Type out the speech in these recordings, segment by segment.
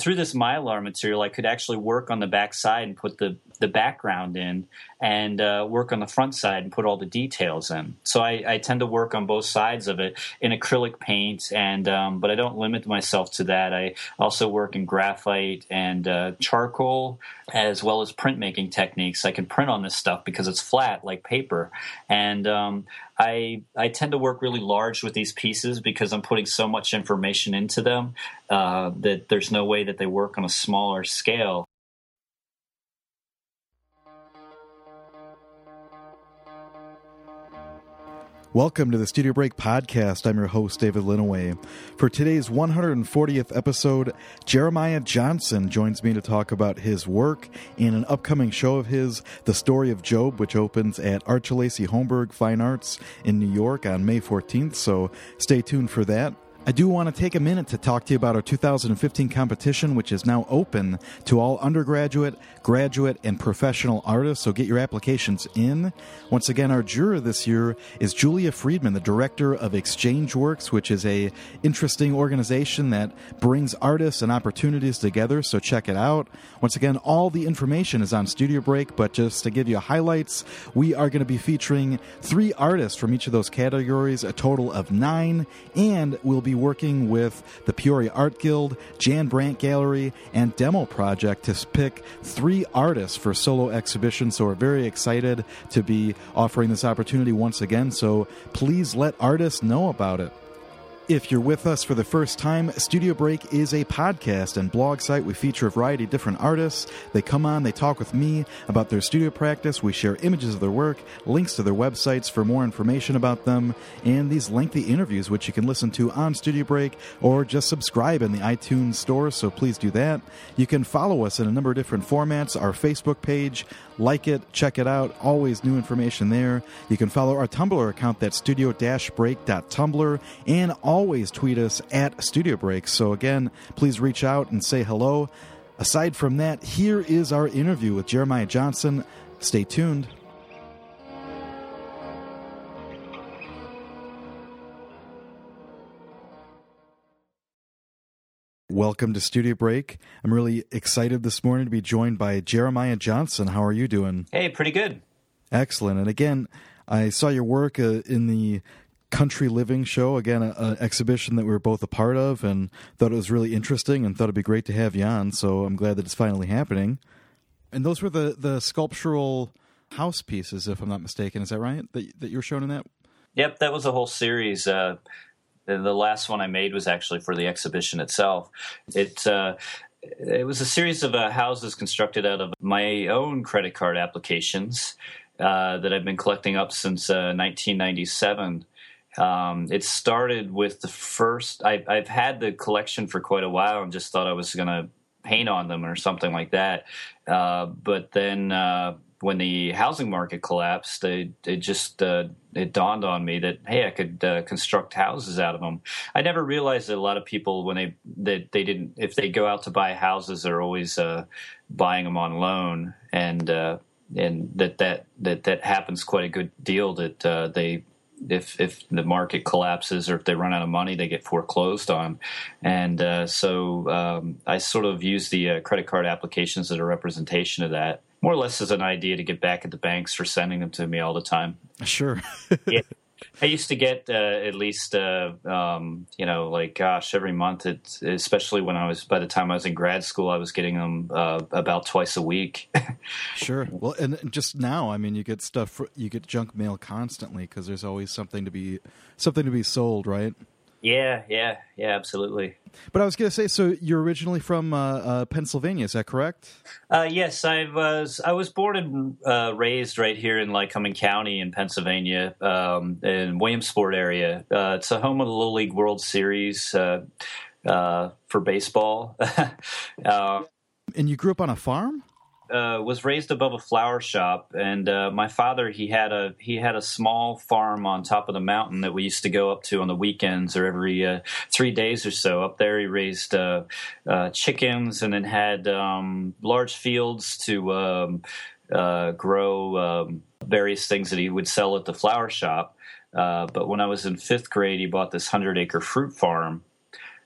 through this mylar material, I could actually work on the back side and put the the background in, and uh, work on the front side and put all the details in. So I, I tend to work on both sides of it in acrylic paint, and um, but I don't limit myself to that. I also work in graphite and uh, charcoal, as well as printmaking techniques. I can print on this stuff because it's flat like paper, and um, I I tend to work really large with these pieces because I'm putting so much information into them uh, that there's no way that they work on a smaller scale. Welcome to the Studio Break podcast. I'm your host, David Linneweh. For today's 140th episode, Jeremiah Johnson joins me to talk about his work in an upcoming show of his, The Story of Job, which opens at Arcilesi Homberg Fine Arts in New York on May 14th. So stay tuned for that. I do want to take a minute to talk to you about our 2015 competition, which is now open to all undergraduate, graduate, and professional artists. So get your applications in. Once again, our juror this year is Julia Friedman, the director of Exchange Works, which is a interesting organization that brings artists and opportunities together. So check it out. Once again, all the information is on Studio Break, but just to give you highlights, we are going to be featuring three artists from each of those categories, a total of nine, and we'll be be working with the Peoria Art Guild, Jan Brandt Gallery, and Demo Project to pick three artists for solo exhibitions. So we're very excited to be offering this opportunity once again. So please let artists know about it. If you're with us for the first time, Studio Break is a podcast and blog site. We feature a variety of different artists. They come on, they talk with me about their studio practice. We share images of their work, links to their websites for more information about them, and these lengthy interviews, which you can listen to on Studio Break or just subscribe in the iTunes store. So please do that. You can follow us in a number of different formats our Facebook page, like it, check it out. Always new information there. You can follow our Tumblr account, that's studio break.tumblr, and always tweet us at Studio Break. So, again, please reach out and say hello. Aside from that, here is our interview with Jeremiah Johnson. Stay tuned. Welcome to Studio Break. I'm really excited this morning to be joined by Jeremiah Johnson. How are you doing? Hey, pretty good. Excellent. And again, I saw your work uh, in the Country Living show, again, an exhibition that we were both a part of, and thought it was really interesting and thought it'd be great to have you on. So I'm glad that it's finally happening. And those were the, the sculptural house pieces, if I'm not mistaken. Is that right? That, that you were shown in that? Yep, that was a whole series. Uh, the last one I made was actually for the exhibition itself. It uh, it was a series of uh, houses constructed out of my own credit card applications uh, that I've been collecting up since 1997. Uh, um, it started with the first. I, have had the collection for quite a while and just thought I was going to paint on them or something like that. Uh, but then uh, when the housing market collapsed, it, it just uh, it dawned on me that hey, I could uh, construct houses out of them. I never realized that a lot of people when they that they didn't if they go out to buy houses, they're always uh, buying them on loan, and uh, and that that that that happens quite a good deal. That uh, they if if the market collapses or if they run out of money, they get foreclosed on. And uh, so um, I sort of use the uh, credit card applications as a representation of that more or less as an idea to get back at the banks for sending them to me all the time. Sure. yeah. I used to get uh, at least, uh, um, you know, like gosh, every month. It, especially when I was by the time I was in grad school, I was getting them uh, about twice a week. sure. Well, and just now, I mean, you get stuff. You get junk mail constantly because there's always something to be something to be sold, right? Yeah, yeah, yeah, absolutely. But I was going to say, so you're originally from uh, uh, Pennsylvania, is that correct? Uh, yes, I was. I was born and uh, raised right here in Lycoming County in Pennsylvania, um, in Williamsport area. Uh, it's a home of the Little League World Series uh, for baseball. and you grew up on a farm? Uh, was raised above a flower shop, and uh, my father he had a he had a small farm on top of the mountain that we used to go up to on the weekends or every uh, three days or so. Up there, he raised uh, uh, chickens and then had um, large fields to um, uh, grow um, various things that he would sell at the flower shop. but when I was in fifth grade, he bought this hundred acre fruit farm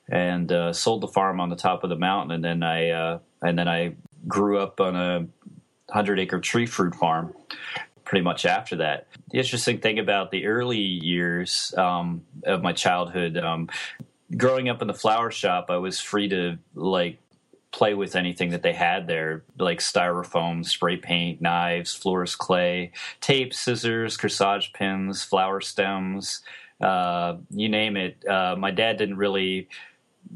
and sold the farm on the top of the mountain, and then I and then I grew up on a hundred acre tree fruit farm. Pretty much after that. The interesting thing about the early years um, of my childhood, um, growing up in the flower shop, I was free to like play with anything that they had there, like styrofoam, spray paint, knives, florist clay, tape, scissors, corsage pins, flower stems, uh, you name it. Uh, my dad didn't really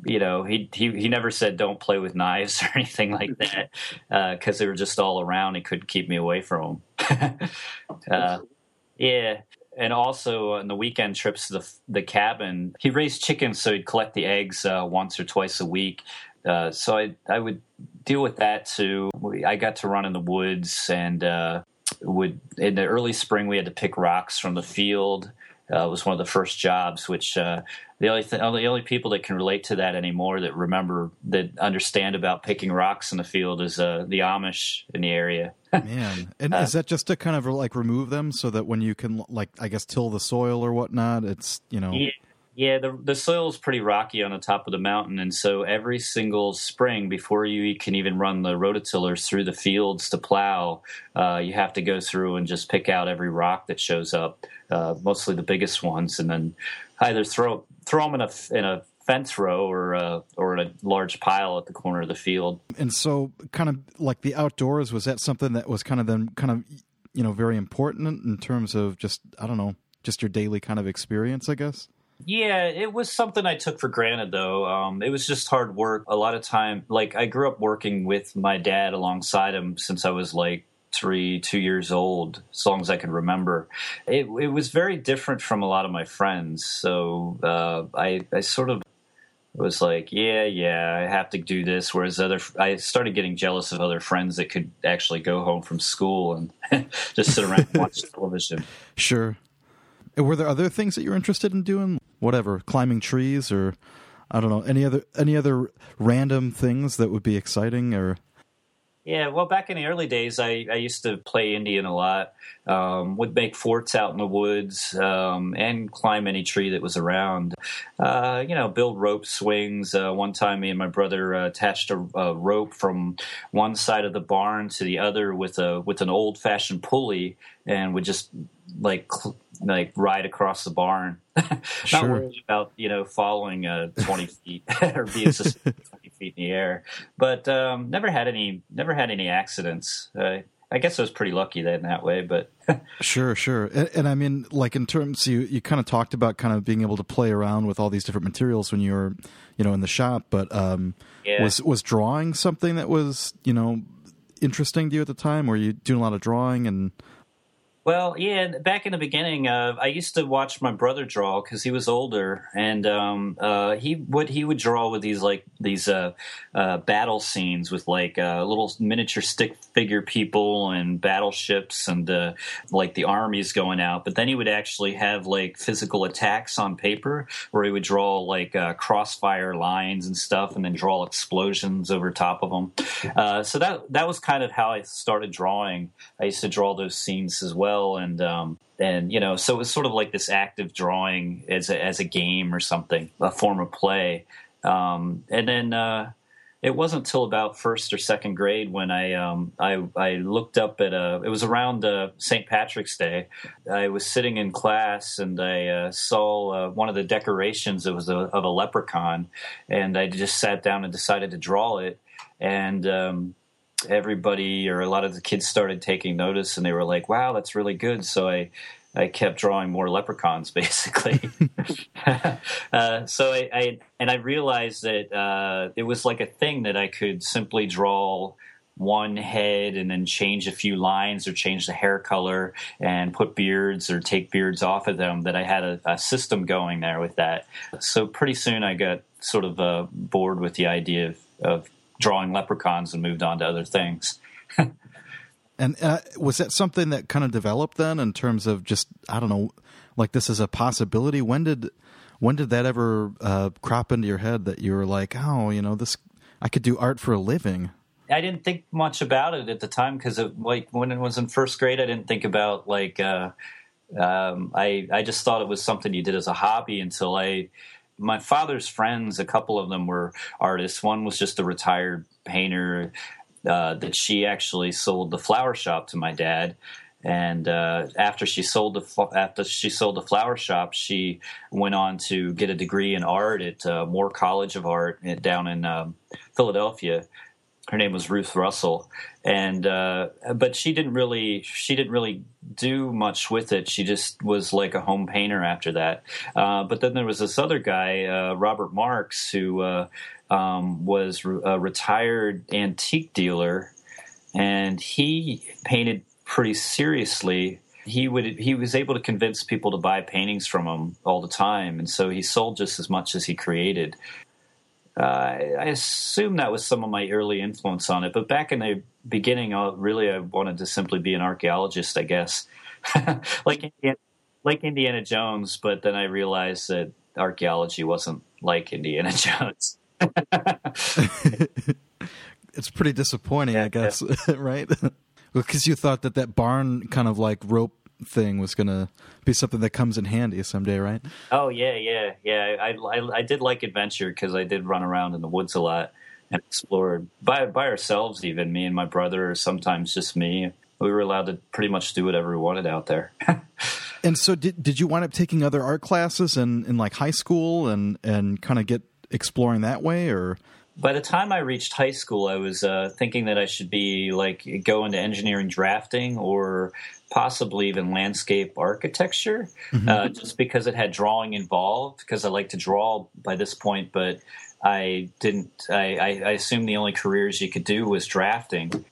you know, he he he never said don't play with knives or anything like that because uh, they were just all around. He couldn't keep me away from them. uh, yeah, and also on the weekend trips to the the cabin, he raised chickens, so he'd collect the eggs uh, once or twice a week. Uh, so I I would deal with that too. I got to run in the woods and uh, would in the early spring we had to pick rocks from the field. Uh, was one of the first jobs, which uh, the only th- the only people that can relate to that anymore that remember that understand about picking rocks in the field is uh, the Amish in the area. Man, and is that just to kind of like remove them so that when you can like I guess till the soil or whatnot, it's you know. Yeah. Yeah, the the soil is pretty rocky on the top of the mountain, and so every single spring, before you can even run the rototillers through the fields to plow, uh, you have to go through and just pick out every rock that shows up, uh, mostly the biggest ones, and then either throw throw them in a in a fence row or uh, or in a large pile at the corner of the field. And so, kind of like the outdoors, was that something that was kind of then kind of you know very important in terms of just I don't know just your daily kind of experience, I guess. Yeah, it was something I took for granted, though. Um, it was just hard work. A lot of time, like I grew up working with my dad alongside him since I was like three, two years old, as long as I can remember. It, it was very different from a lot of my friends. So uh, I, I sort of was like, yeah, yeah, I have to do this. Whereas other, I started getting jealous of other friends that could actually go home from school and just sit around and watch television. Sure. Were there other things that you're interested in doing? Whatever, climbing trees or I don't know any other any other random things that would be exciting or yeah, well, back in the early days, I, I used to play Indian a lot. Um, would make forts out in the woods um, and climb any tree that was around. Uh, you know, build rope swings. Uh, one time, me and my brother uh, attached a, a, rope from one side of the barn to the other with a with an old fashioned pulley, and would just like cl- like ride across the barn. Not sure. worried about you know following uh, twenty feet or being suspended feet in the air, but um, never had any never had any accidents. Uh, I guess I was pretty lucky in that way, but sure, sure. And, and, I mean, like in terms, you you kind of talked about kind of being able to play around with all these different materials when you were, you know, in the shop. But um, yeah. was was drawing something that was you know interesting to you at the time? Were you doing a lot of drawing and well, yeah. Back in the beginning, uh, I used to watch my brother draw because he was older, and um, uh, he would he would draw with these like these uh, uh battle scenes with like uh, little miniature stick figure people and battleships and uh, like the armies going out. But then he would actually have like physical attacks on paper, where he would draw like crossfire lines and stuff, and then draw explosions over top of them. so that that was kind of how I started drawing. I used to draw those scenes as well well, and um, and you know, so it was sort of like this active drawing as a, as a game or something, a form of play. Um, and then uh, it wasn't until about first or second grade when I um, I, I looked up at a. It was around uh, St. Patrick's Day. I was sitting in class and I uh, saw uh, one of the decorations. It was a, of a leprechaun, and I just sat down and decided to draw it. And um, everybody or a lot of the kids started taking notice and they were like, wow, that's really good. So I, I kept drawing more leprechauns basically. uh, so I, I, and I realized that uh, it was like a thing that I could simply draw one head and then change a few lines or change the hair color and put beards or take beards off of them that I had a, a system going there with that. So pretty soon I got sort of uh, bored with the idea of, of drawing leprechauns and moved on to other things. and uh, was that something that kind of developed then in terms of just I don't know, like this is a possibility? When did when did that ever uh, crop into your head that you were like, oh, you know, this I could do art for a living? I didn't think much about it at the time because, like, when it was in first grade, I didn't think about like. Uh, um, I I just thought it was something you did as a hobby until I my father's friends, a couple of them were artists. One was just a retired painter uh, that she actually sold the flower shop to my dad. And uh, after she sold the after she sold the flower shop, she went on to get a degree in art at uh, Moore College of Art down in um, Philadelphia her name was Ruth Russell, and uh, but she didn't really she didn't really do much with it. She just was like a home painter after that. Uh, but then there was this other guy, uh, Robert Marks, who uh, um, was a retired antique dealer, and he painted pretty seriously. He would he was able to convince people to buy paintings from him all the time, and so he sold just as much as he created uh, I assume that was some of my early influence on it. But back in the beginning, I really I wanted to simply be an archaeologist, I guess, like Indiana, like Indiana Jones. But then I realized that archaeology wasn't like Indiana Jones. it's pretty disappointing, I guess, yeah. right? Because you thought that that barn kind of like rope thing was going to be something that comes in handy someday, right? Oh yeah, yeah, yeah. I I, I did like adventure because I did run around in the woods a lot and explored by by ourselves. Even me and my brother, or sometimes just me. We were allowed to pretty much do whatever we wanted out there. and so, did did you wind up taking other art classes in in like high school and and kind of get exploring that way, or? By the time I reached high school, I was uh, thinking that I should be like go into engineering drafting or possibly even landscape architecture, mm-hmm. uh, just because it had drawing involved. Because I like to draw by this point, but I didn't. I, I, I assumed the only careers you could do was drafting.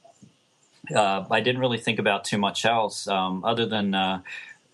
Uh, I didn't really think about too much else um, other than.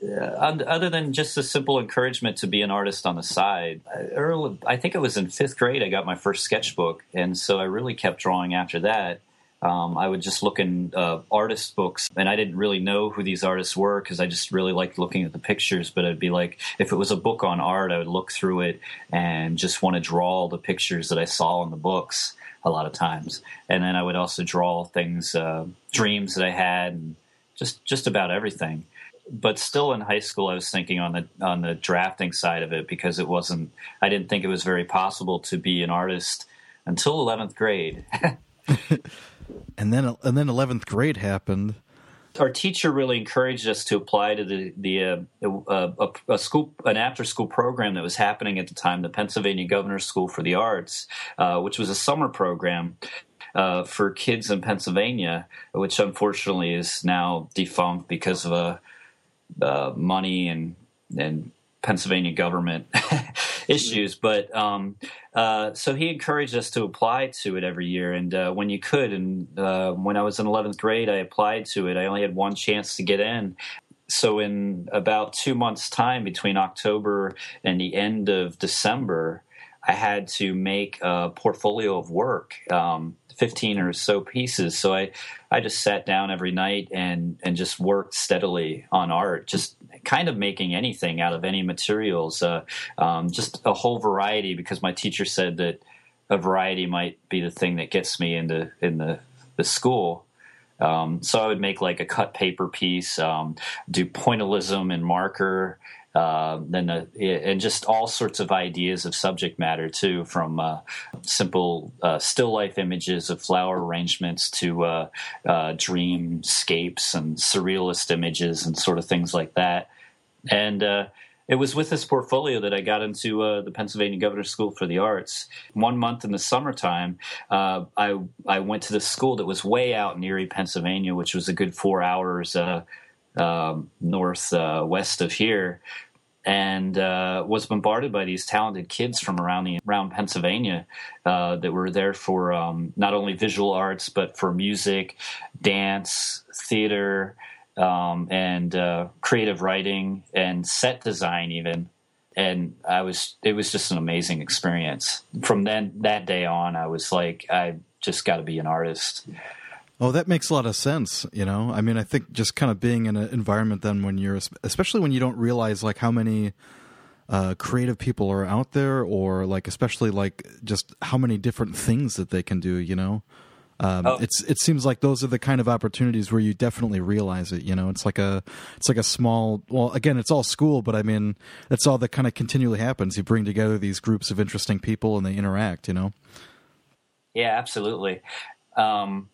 Other than just a simple encouragement to be an artist on the side, early, I think it was in fifth grade I got my first sketchbook, and so I really kept drawing after that. Um, I would just look in uh, artist books, and I didn't really know who these artists were because I just really liked looking at the pictures. But I'd be like if it was a book on art, I would look through it and just want to draw the pictures that I saw in the books a lot of times. And then I would also draw things, uh, dreams that I had, and just just about everything. But still in high school, I was thinking on the on the drafting side of it because it wasn't. I didn't think it was very possible to be an artist until eleventh grade. and then and then 11th grade happened our teacher really encouraged us to apply to the the uh, uh, a, a, school an after school program that was happening at the time, the Pennsylvania Governor's School for the Arts, uh, which was a summer program. Uh, for kids in Pennsylvania, which unfortunately is now defunct because of a uh, money and and Pennsylvania government issues. But um, uh, so he encouraged us to apply to it every year, and uh, when you could. And uh, when I was in 11th grade, I applied to it. I only had one chance to get in. So in about two months' time, between October and the end of December, I had to make a portfolio of work. Um, 15 or so pieces. So I, I just sat down every night and, and just worked steadily on art, just kind of making anything out of any materials, uh, um, just a whole variety because my teacher said that a variety might be the thing that gets me into in the, the school. Um, so I would make like a cut paper piece, um, do pointillism and marker, uh, then uh, and just all sorts of ideas of subject matter too, from uh, simple uh, still life images of flower arrangements to uh, uh, dreamscapes and surrealist images and sort of things like that. And it was with this portfolio that I got into uh, the Pennsylvania Governor's School for the Arts. One month in the summertime, uh, I I went to the school that was way out in Erie, Pennsylvania, which was a good four hours uh, um, north uh, west of here, and uh, was bombarded by these talented kids from around the around Pennsylvania uh, that were there for um, not only visual arts but for music, dance, theater, um, and uh, creative writing and set design even. And I was it was just an amazing experience. From then that day on, I was like, I just got to be an artist. Oh, that makes a lot of sense. You know, I mean, I think just kind of being in an environment then when you're, especially when you don't realize like how many uh, creative people are out there, or like especially like just how many different things that they can do. You know, um, oh. it's it seems like those are the kind of opportunities where you definitely realize it. You know, it's like a it's like a small. Well, again, it's all school, but I mean, that's all that kind of continually happens. You bring together these groups of interesting people, and they interact. You know. Yeah, absolutely. Um,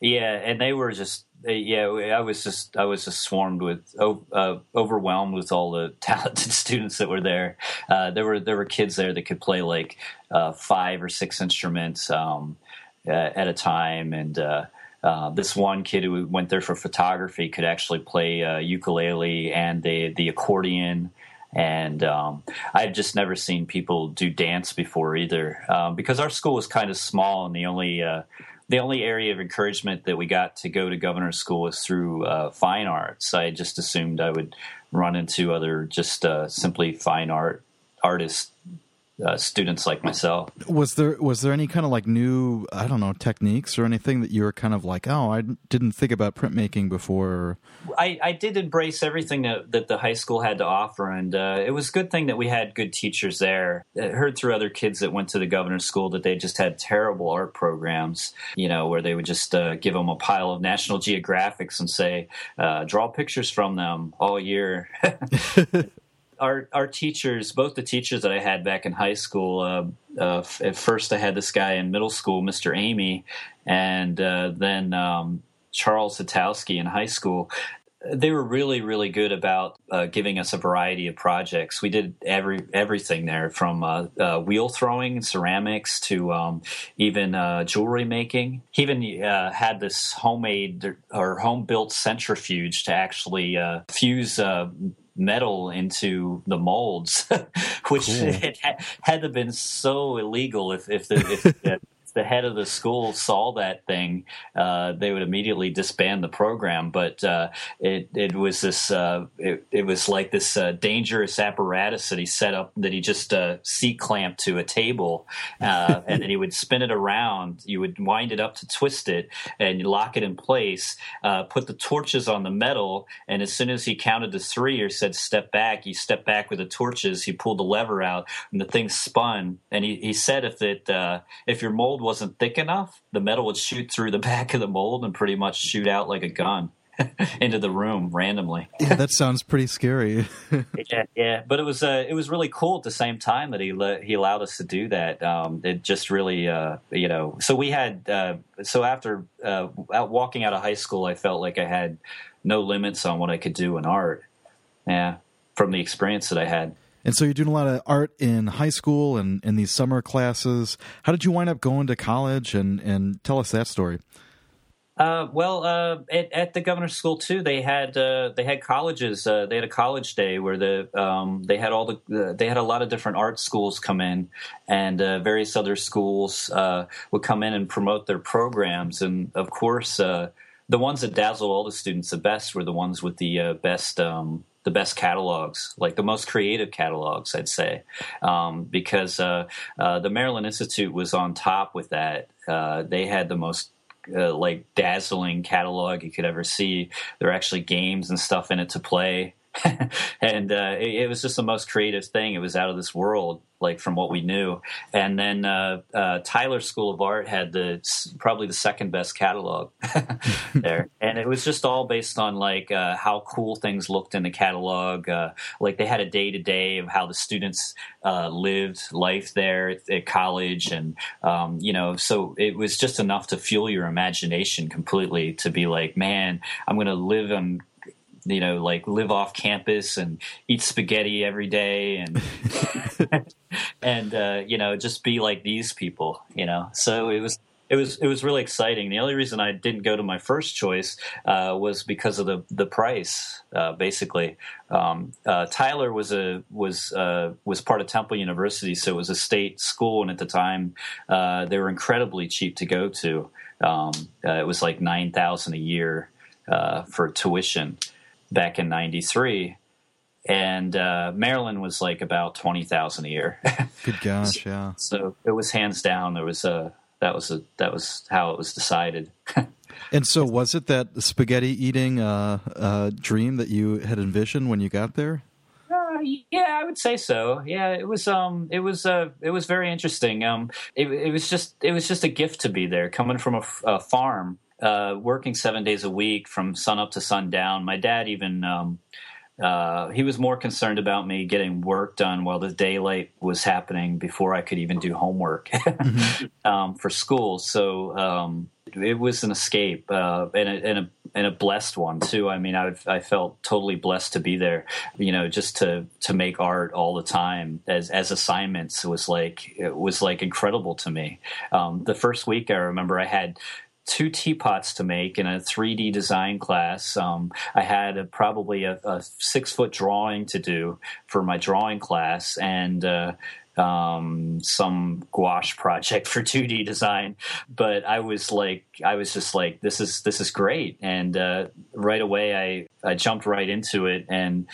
yeah, and they were just yeah. I was just I was just swarmed with uh, overwhelmed with all the talented students that were there. Uh, there were there were kids there that could play like uh, five or six instruments um, at a time, and uh, uh, this one kid who went there for photography could actually play uh, ukulele and the the accordion and um, I've just never seen people do dance before either, um, because our school was kind of small, and the only uh, the only area of encouragement that we got to go to governor's school was through uh, fine arts. I just assumed I would run into other just uh, simply fine art artists uh, students like myself. Was there was there any kind of like new I don't know techniques or anything that you were kind of like oh I didn't think about printmaking before? I, I did embrace everything that, that the high school had to offer, and uh, it was a good thing that we had good teachers there. I heard through other kids that went to the governor's school that they just had terrible art programs, you know, where they would just uh, give them a pile of National Geographics and say uh, draw pictures from them all year. our our teachers, both the teachers that I had back in high school. Uh, uh, at first, I had this guy in middle school, Mr. Amy, and uh, then um, Charles Satowski in high school. They were really, really good about uh, giving us a variety of projects. We did every everything there, from uh, uh, wheel throwing, ceramics, to um, even jewelry making. He even had this homemade or home built centrifuge to actually fuse metal into the molds, which cool. it had, had to been so illegal if if the if, the head of the school saw that thing, uh, they would immediately disband the program. But uh, it it was this uh, it, it, was like this uh, dangerous apparatus that he set up that he just uh, seat clamped to a table, uh, and then he would spin it around. You would wind it up to twist it, and you lock it in place. put the torches on the metal, and as soon as he counted to three or said step back, he stepped back with the torches. He pulled the lever out, and the thing spun. And he, he said if it if your mold wasn't thick enough, the metal would shoot through the back of the mold and pretty much shoot out like a gun. into the room randomly. yeah, that sounds pretty scary. yeah, yeah, but it was uh, it was really cool at the same time that he le- he allowed us to do that. Um, it just really, uh, you know, so we had uh, so after uh, out walking out of high school, I felt like I had no limits on what I could do in art. Yeah, from the experience that I had. And so you're doing a lot of art in high school and in these summer classes. How did you wind up going to college? And and tell us that story. Uh, well, uh, at, at, the governor's school too, they had uh, they had colleges. Uh, they had a college day where the um, they had all the they had a lot of different art schools come in, and uh, various other schools uh, would come in and promote their programs. And of course, the ones that dazzled all the students the best were the ones with the best um, the best catalogs, like the most creative catalogs, I'd say, um, because uh, uh, the Maryland Institute was on top with that. Uh, they had the most uh, like dazzling catalog you could ever see. There are actually games and stuff in it to play. and uh, it, it, was just the most creative thing. It was out of this world, like from what we knew. And then uh, uh, Tyler School of Art had the probably the second best catalog there, and it was just all based on like uh, how cool things looked in the catalog. Uh, like they had a day to day of how the students uh, lived life there at, at college, and um, you know, so it was just enough to fuel your imagination completely to be like, man, I'm going to live on you know, like live off campus and eat spaghetti every day and and uh, you know, just be like these people, you know. So it was it was it was really exciting. The only reason I didn't go to my first choice uh, was because of the the price. Uh, basically, um, uh, Tyler was a was uh, was part of Temple University, so it was a state school, and at the time uh, they were incredibly cheap to go to. Um, uh, it was like nine thousand a year for tuition back in '93, and uh, Maryland was like about twenty thousand a year. Good gosh, yeah. So it was hands down. There was a that was a that was how it was decided. and so, was it that spaghetti eating uh, uh, dream that you had envisioned when you got there? Uh, yeah, I would say so. Yeah, it was um, it was uh, it was very interesting. Um, it, it was just it was just a gift to be there, coming from a, a farm, uh, working seven days a week from sun up to sundown. My dad even um, uh, he was more concerned about me getting work done while the daylight was happening before I could even do homework mm-hmm. um, for school. So um, it was an escape uh, and, a, and, a, and a blessed one too. I mean, I, I felt totally blessed to be there. You know, just to to make art all the time as as assignments was like it was like incredible to me. Um, the first week, I remember I had two teapots to make in a 3D design class. Um, I had a, probably a, a, six foot drawing to do for my drawing class and uh, um, some gouache project for 2D design. But I was like, I was just like, this is this is great, and uh, right away I I jumped right into it and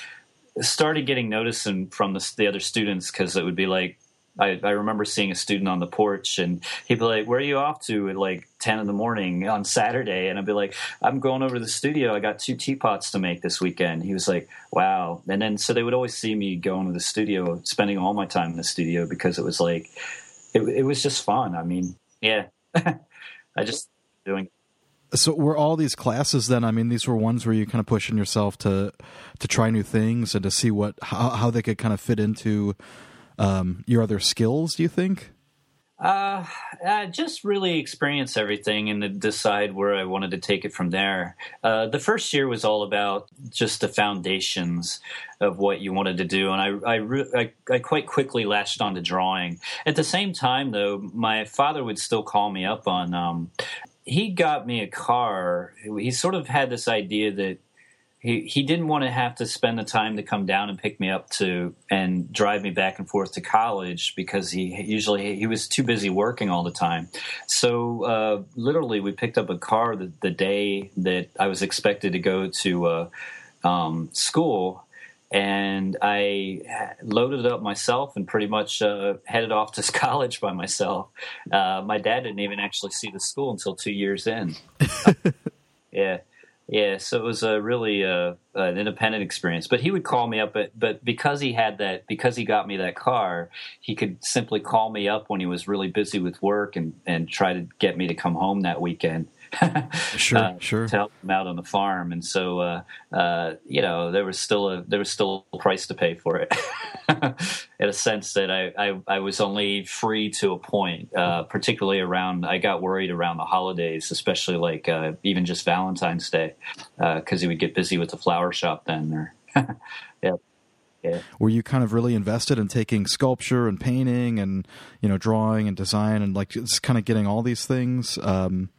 started getting noticed from the, the other students because it would be like I, I, remember seeing a student on the porch and he'd be like, Where are you off to at like 10 in the morning on Saturday? And I'd be like, I'm going over to the studio. I got two teapots to make this weekend. He was like, Wow. And then so they would always see me going to the studio, spending all my time in the studio because it was like, it, it was just fun. I mean, yeah. I just doing so were all these classes then? I mean, these were ones where you kind of pushing yourself to to try new things and to see what how, how they could kind of fit into um, your other skills? Do you think? Uh, just really experience everything and decide where I wanted to take it from there. Uh, the first year was all about just the foundations of what you wanted to do, and I I, re- I, I quite quickly latched on to drawing. At the same time, though, my father would still call me up on. Um, he got me a car. He sort of had this idea that he he didn't want to have to spend the time to come down and pick me up to and drive me back and forth to college because he usually he was too busy working all the time. So uh, literally, we picked up a car the, the, day that I was expected to go to uh, um, school. And I loaded it up myself and pretty much uh, headed off to college by myself. Uh, my dad didn't even actually see the school until two years in. yeah, yeah, so it was a really uh, an independent experience. But he would call me up, but, but because he had that, because he got me that car, he could simply call me up when he was really busy with work and, and try to get me to come home that weekend. sure, uh, sure. To help them out on the farm, and so uh, uh, you know there was still a there was still a price to pay for it. In a sense that I, I, I was only free to a point, uh, particularly around. I got worried around the holidays, especially like uh, even just Valentine's Day, because he would get busy with the flower shop then. Or yeah. Yeah. Were you kind of really invested in taking sculpture and painting and you know drawing and design and like just kind of getting all these things? Um,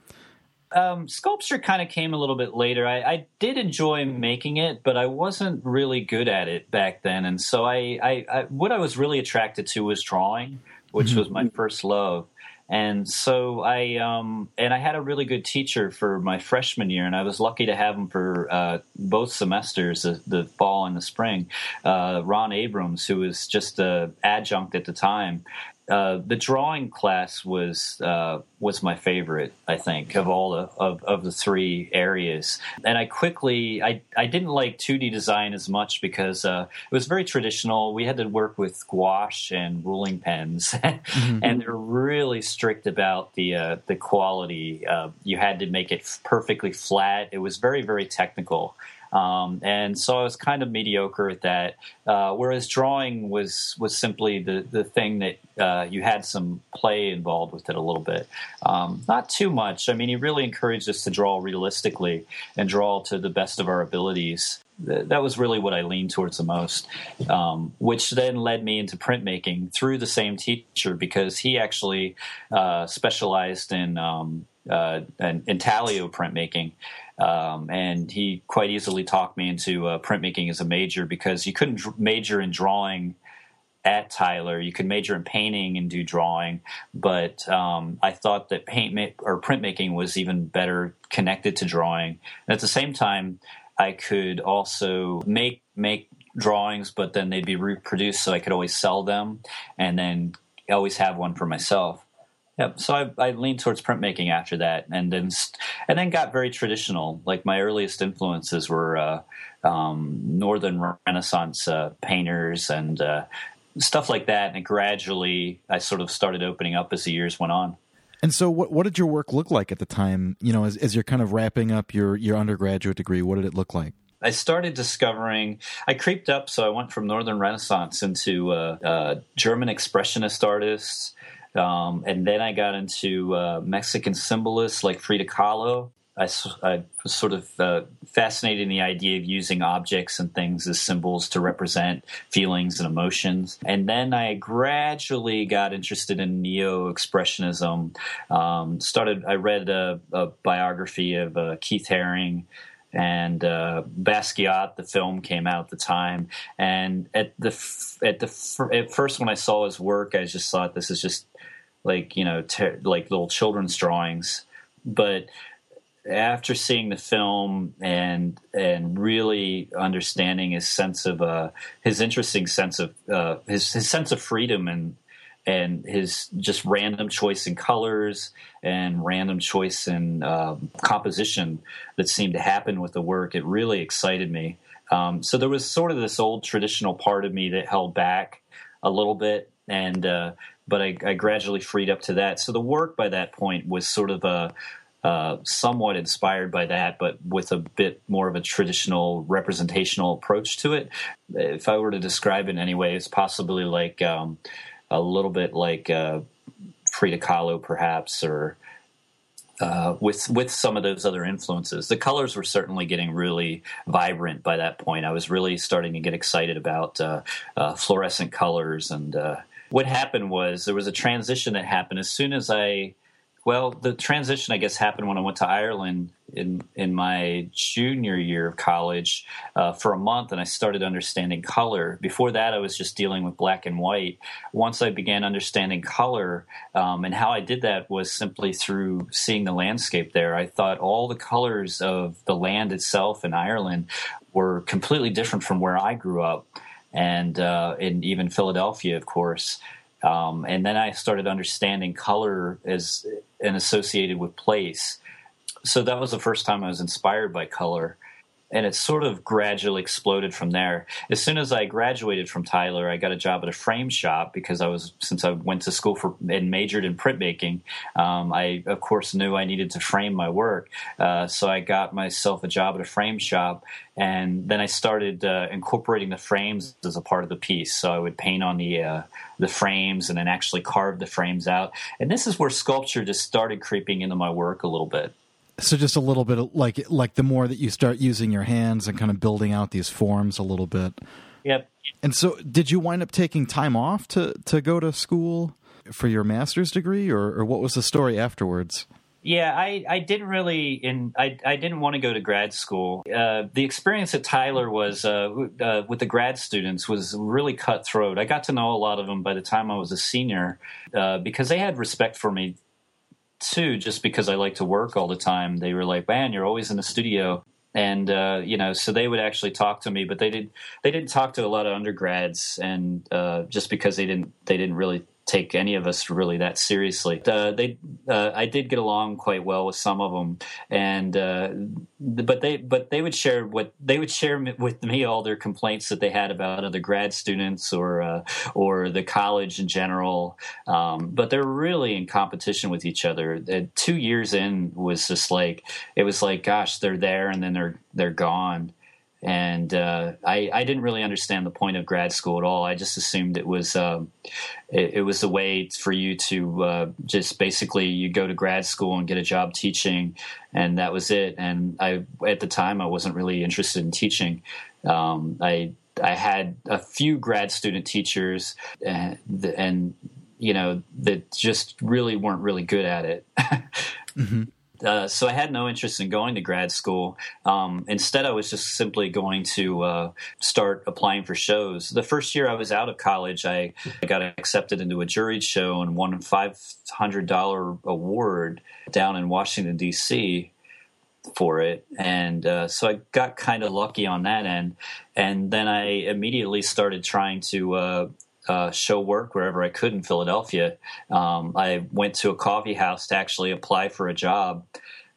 um, sculpture kind of came a little bit later. I, I, did enjoy making it, but I wasn't really good at it back then. And so I, I, I what I was really attracted to was drawing, which mm-hmm. was my first love. And so I, um, and I had a really good teacher for my freshman year, and I was lucky to have him for uh, both semesters, the, the, fall and the spring. Uh, Ron Abrams, who was just an adjunct at the time, uh, the drawing class was uh, was my favorite. I think of all the of, of the three areas, and I quickly I I didn't like two D design as much because uh, it was very traditional. We had to work with gouache and ruling pens, mm-hmm. and they're really strict about the uh, the quality. Uh, you had to make it perfectly flat. It was very very technical. Um, and so I was kind of mediocre at that. Uh, whereas drawing was was simply the the thing that uh, you had some play involved with it a little bit, um, not too much. I mean, he really encouraged us to draw realistically and draw to the best of our abilities. That was really what I leaned towards the most, um, which then led me into printmaking through the same teacher because he actually uh, specialized in um, uh, intaglio printmaking. Um, and he quite easily talked me into uh, printmaking as a major because you couldn't dr- major in drawing at Tyler. You could major in painting and do drawing, but um, I thought that paint ma- or printmaking was even better connected to drawing. And at the same time, I could also make make drawings, but then they'd be reproduced, so I could always sell them, and then always have one for myself. Yep. So I, I leaned towards printmaking after that, and then and then got very traditional. Like my earliest influences were uh, um, Northern Renaissance uh, painters and uh, stuff like that. And gradually, I sort of started opening up as the years went on. And so, what what did your work look like at the time? You know, as, as you're kind of wrapping up your your undergraduate degree, what did it look like? I started discovering. I creeped up, so I went from Northern Renaissance into uh, uh, German Expressionist artists, um, and then I got into uh, Mexican symbolists like Frida Kahlo. I, I was sort of uh, fascinated in the idea of using objects and things as symbols to represent feelings and emotions. And then I gradually got interested in neo expressionism. Um, started. I read a, a biography of uh, Keith Haring and uh, Basquiat, the film came out at the time. And at the at the at first when I saw his work, I just thought this is just like you know ter- like little children's drawings. But after seeing the film and and really understanding his sense of uh, his interesting sense of uh, his his sense of freedom and and his just random choice in colors and random choice in um, composition that seemed to happen with the work. It really excited me. Um, so there was sort of this old traditional part of me that held back a little bit, and uh, but I, I, gradually freed up to that. So the work by that point was sort of a uh, somewhat inspired by that, but with a bit more of a traditional representational approach to it. If I were to describe it in any way, it's possibly like um, a little bit like uh, Frida Kahlo, perhaps, or uh, with with some of those other influences. The colors were certainly getting really vibrant by that point. I was really starting to get excited about uh, uh, fluorescent colors, and uh, what happened was there was a transition that happened as soon as I well, the transition, I guess, happened when I went to Ireland in in my junior year of college uh, for a month, and I started understanding color. Before that, I was just dealing with black and white. Once I began understanding color, um, and how I did that was simply through seeing the landscape there. I thought all the colors of the land itself in Ireland were completely different from where I grew up, and uh, in even Philadelphia, of course. Um, and then I started understanding color as and associated with place. So that was the first time I was inspired by color and it sort of gradually exploded from there. As soon as I graduated from Tyler, I got a job at a frame shop because I was since I went to school for and majored in printmaking. Um, I of course knew I needed to frame my work, uh, so I got myself a job at a frame shop, and then I started uh, incorporating the frames as a part of the piece. So I would paint on the uh, the frames and then actually carve the frames out. And this is where sculpture just started creeping into my work a little bit so just a little bit of like like the more that you start using your hands and kind of building out these forms a little bit yep and so did you wind up taking time off to to go to school for your master's degree or, or what was the story afterwards yeah, I, I didn't really in I, I didn't want to go to grad school. Uh, the experience at Tyler was uh, uh, with the grad students was really cutthroat. I got to know a lot of them by the time I was a senior uh, because they had respect for me too, just because I like to work all the time, they were like, "Man, you're always in the studio." And uh, you know, so they would actually talk to me, but they did they didn't talk to a lot of undergrads, and uh, just because they didn't they didn't really take any of us really that seriously. Uh, they, uh, I did get along quite well with some of them, and uh, but they, but they would share what they would share with me all their complaints that they had about other grad students or uh, or the college in general. Um, but they're really in competition with each other. two years in was just like it was like, gosh, they're there and then they're they're gone and uh, I, I, didn't really understand the point of grad school at all. I just assumed it was um, it, it, was a way for you to uh, just basically you go to grad school and get a job teaching, and that was it. And I at the time I wasn't really interested in teaching. Um, I I had a few grad student teachers, and, and you know that just really weren't really good at it. mm-hmm. Uh, so I had no interest in going to grad school. Um, instead, I was just simply going to uh, start applying for shows. The first year I was out of college, I, got accepted into a juried show and won a five hundred dollar award down in Washington D.C. for it, and uh, so I got kind of lucky on that end. And then I immediately started trying to uh, show work wherever I could in Philadelphia. Um, I went to a coffee house to actually apply for a job,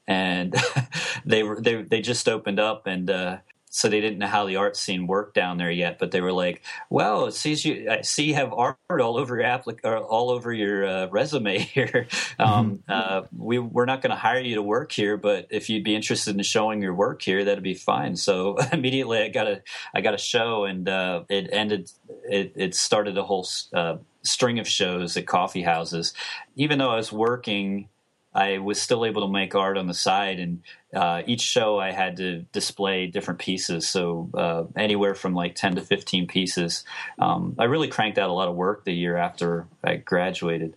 and they were they they just opened up, and uh, so they didn't know how the art scene worked down there yet. But they were like, "Well, it sees you. I see you have art all over your applic- all over your uh, resume here. Um, mm-hmm. uh, we we're not going to hire you to work here, but if you'd be interested in showing your work here, that'd be fine." So immediately, I got a I got a show, and uh, it ended. It, it started a whole uh, string of shows at coffee houses. Even though I was working I was still able to make art on the side, and uh, each show I had to display different pieces, so uh, anywhere from like ten to fifteen pieces. Um, I really cranked out a lot of work the year after I graduated,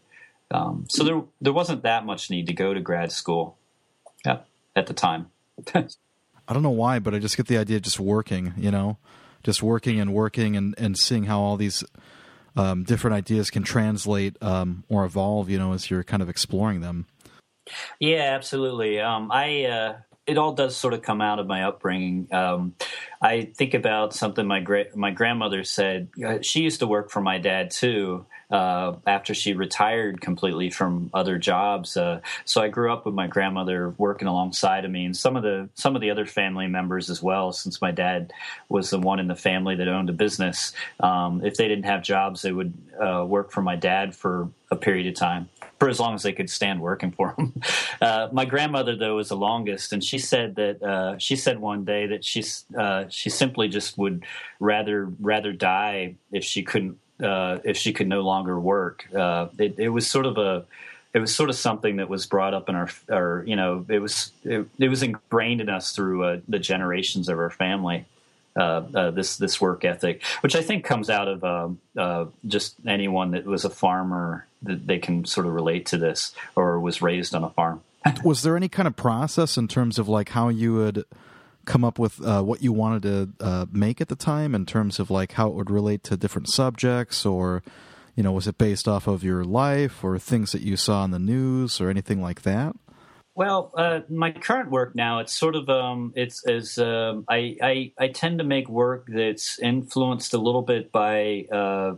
um, so there there wasn't that much need to go to grad school at, at the time. I don't know why, but I just get the idea of just working, you know, just working and working and, and seeing how all these um, different ideas can translate um, or evolve, you know, as you're kind of exploring them. Yeah, absolutely. Um, I uh, it all does sort of come out of my upbringing. Um, I think about something my gra- my grandmother said. Uh, she used to work for my dad too. Uh, after she retired completely from other jobs, uh, so I grew up with my grandmother working alongside of me, and some of the some of the other family members as well. Since my dad was the one in the family that owned a business, um, if they didn't have jobs, they would uh, work for my dad for a period of time for as long as they could stand working for them. Uh, my grandmother, though, was the longest, and she said that uh, she said one day that she uh, she simply just would rather rather die if she couldn't uh, if she could no longer work. Uh, it, it, was sort of a it was sort of something that was brought up in our, our you know, it was it, it was ingrained in us through uh, the generations of our family uh, uh, this this work ethic, which I think comes out of uh, uh, just anyone that was a farmer that they can sort of relate to this or was raised on a farm. was there any kind of process in terms of like how you would come up with uh, what you wanted to uh, make at the time in terms of like how it would relate to different subjects or you know was it based off of your life or things that you saw in the news or anything like that well, uh, my current work now, it's sort of um, it's as um, I, I, I tend to make work that's influenced a little bit by uh,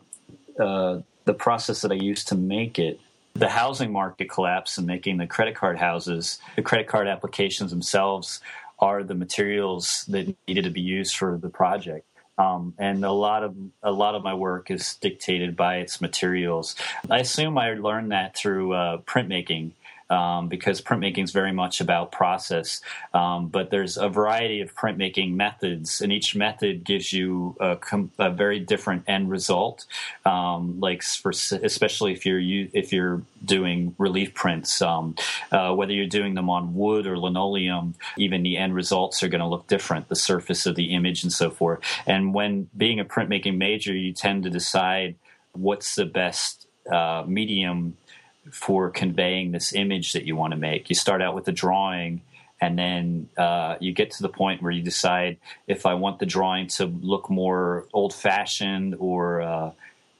uh, the process that I used to make it. The housing market collapse and making the credit card houses, the credit card applications themselves are the materials that needed to be used for the project. Um, and a lot of a lot of my work is dictated by its materials. I assume I learned that through uh, printmaking um, because printmaking is very much about process. Um, but there's a variety of printmaking methods, and each method gives you a, com- a very different end result. Um, like for especially if you're if you're doing relief prints, um, uh, whether you're doing them on wood or linoleum, even the end results are going to look different. The surface of the image and so forth. And when being a printmaking major, you tend to decide what's the best uh, medium for conveying this image that you want to make. You start out with a drawing, and then uh, you get to the point where you decide if I want the drawing to look more old fashioned or uh,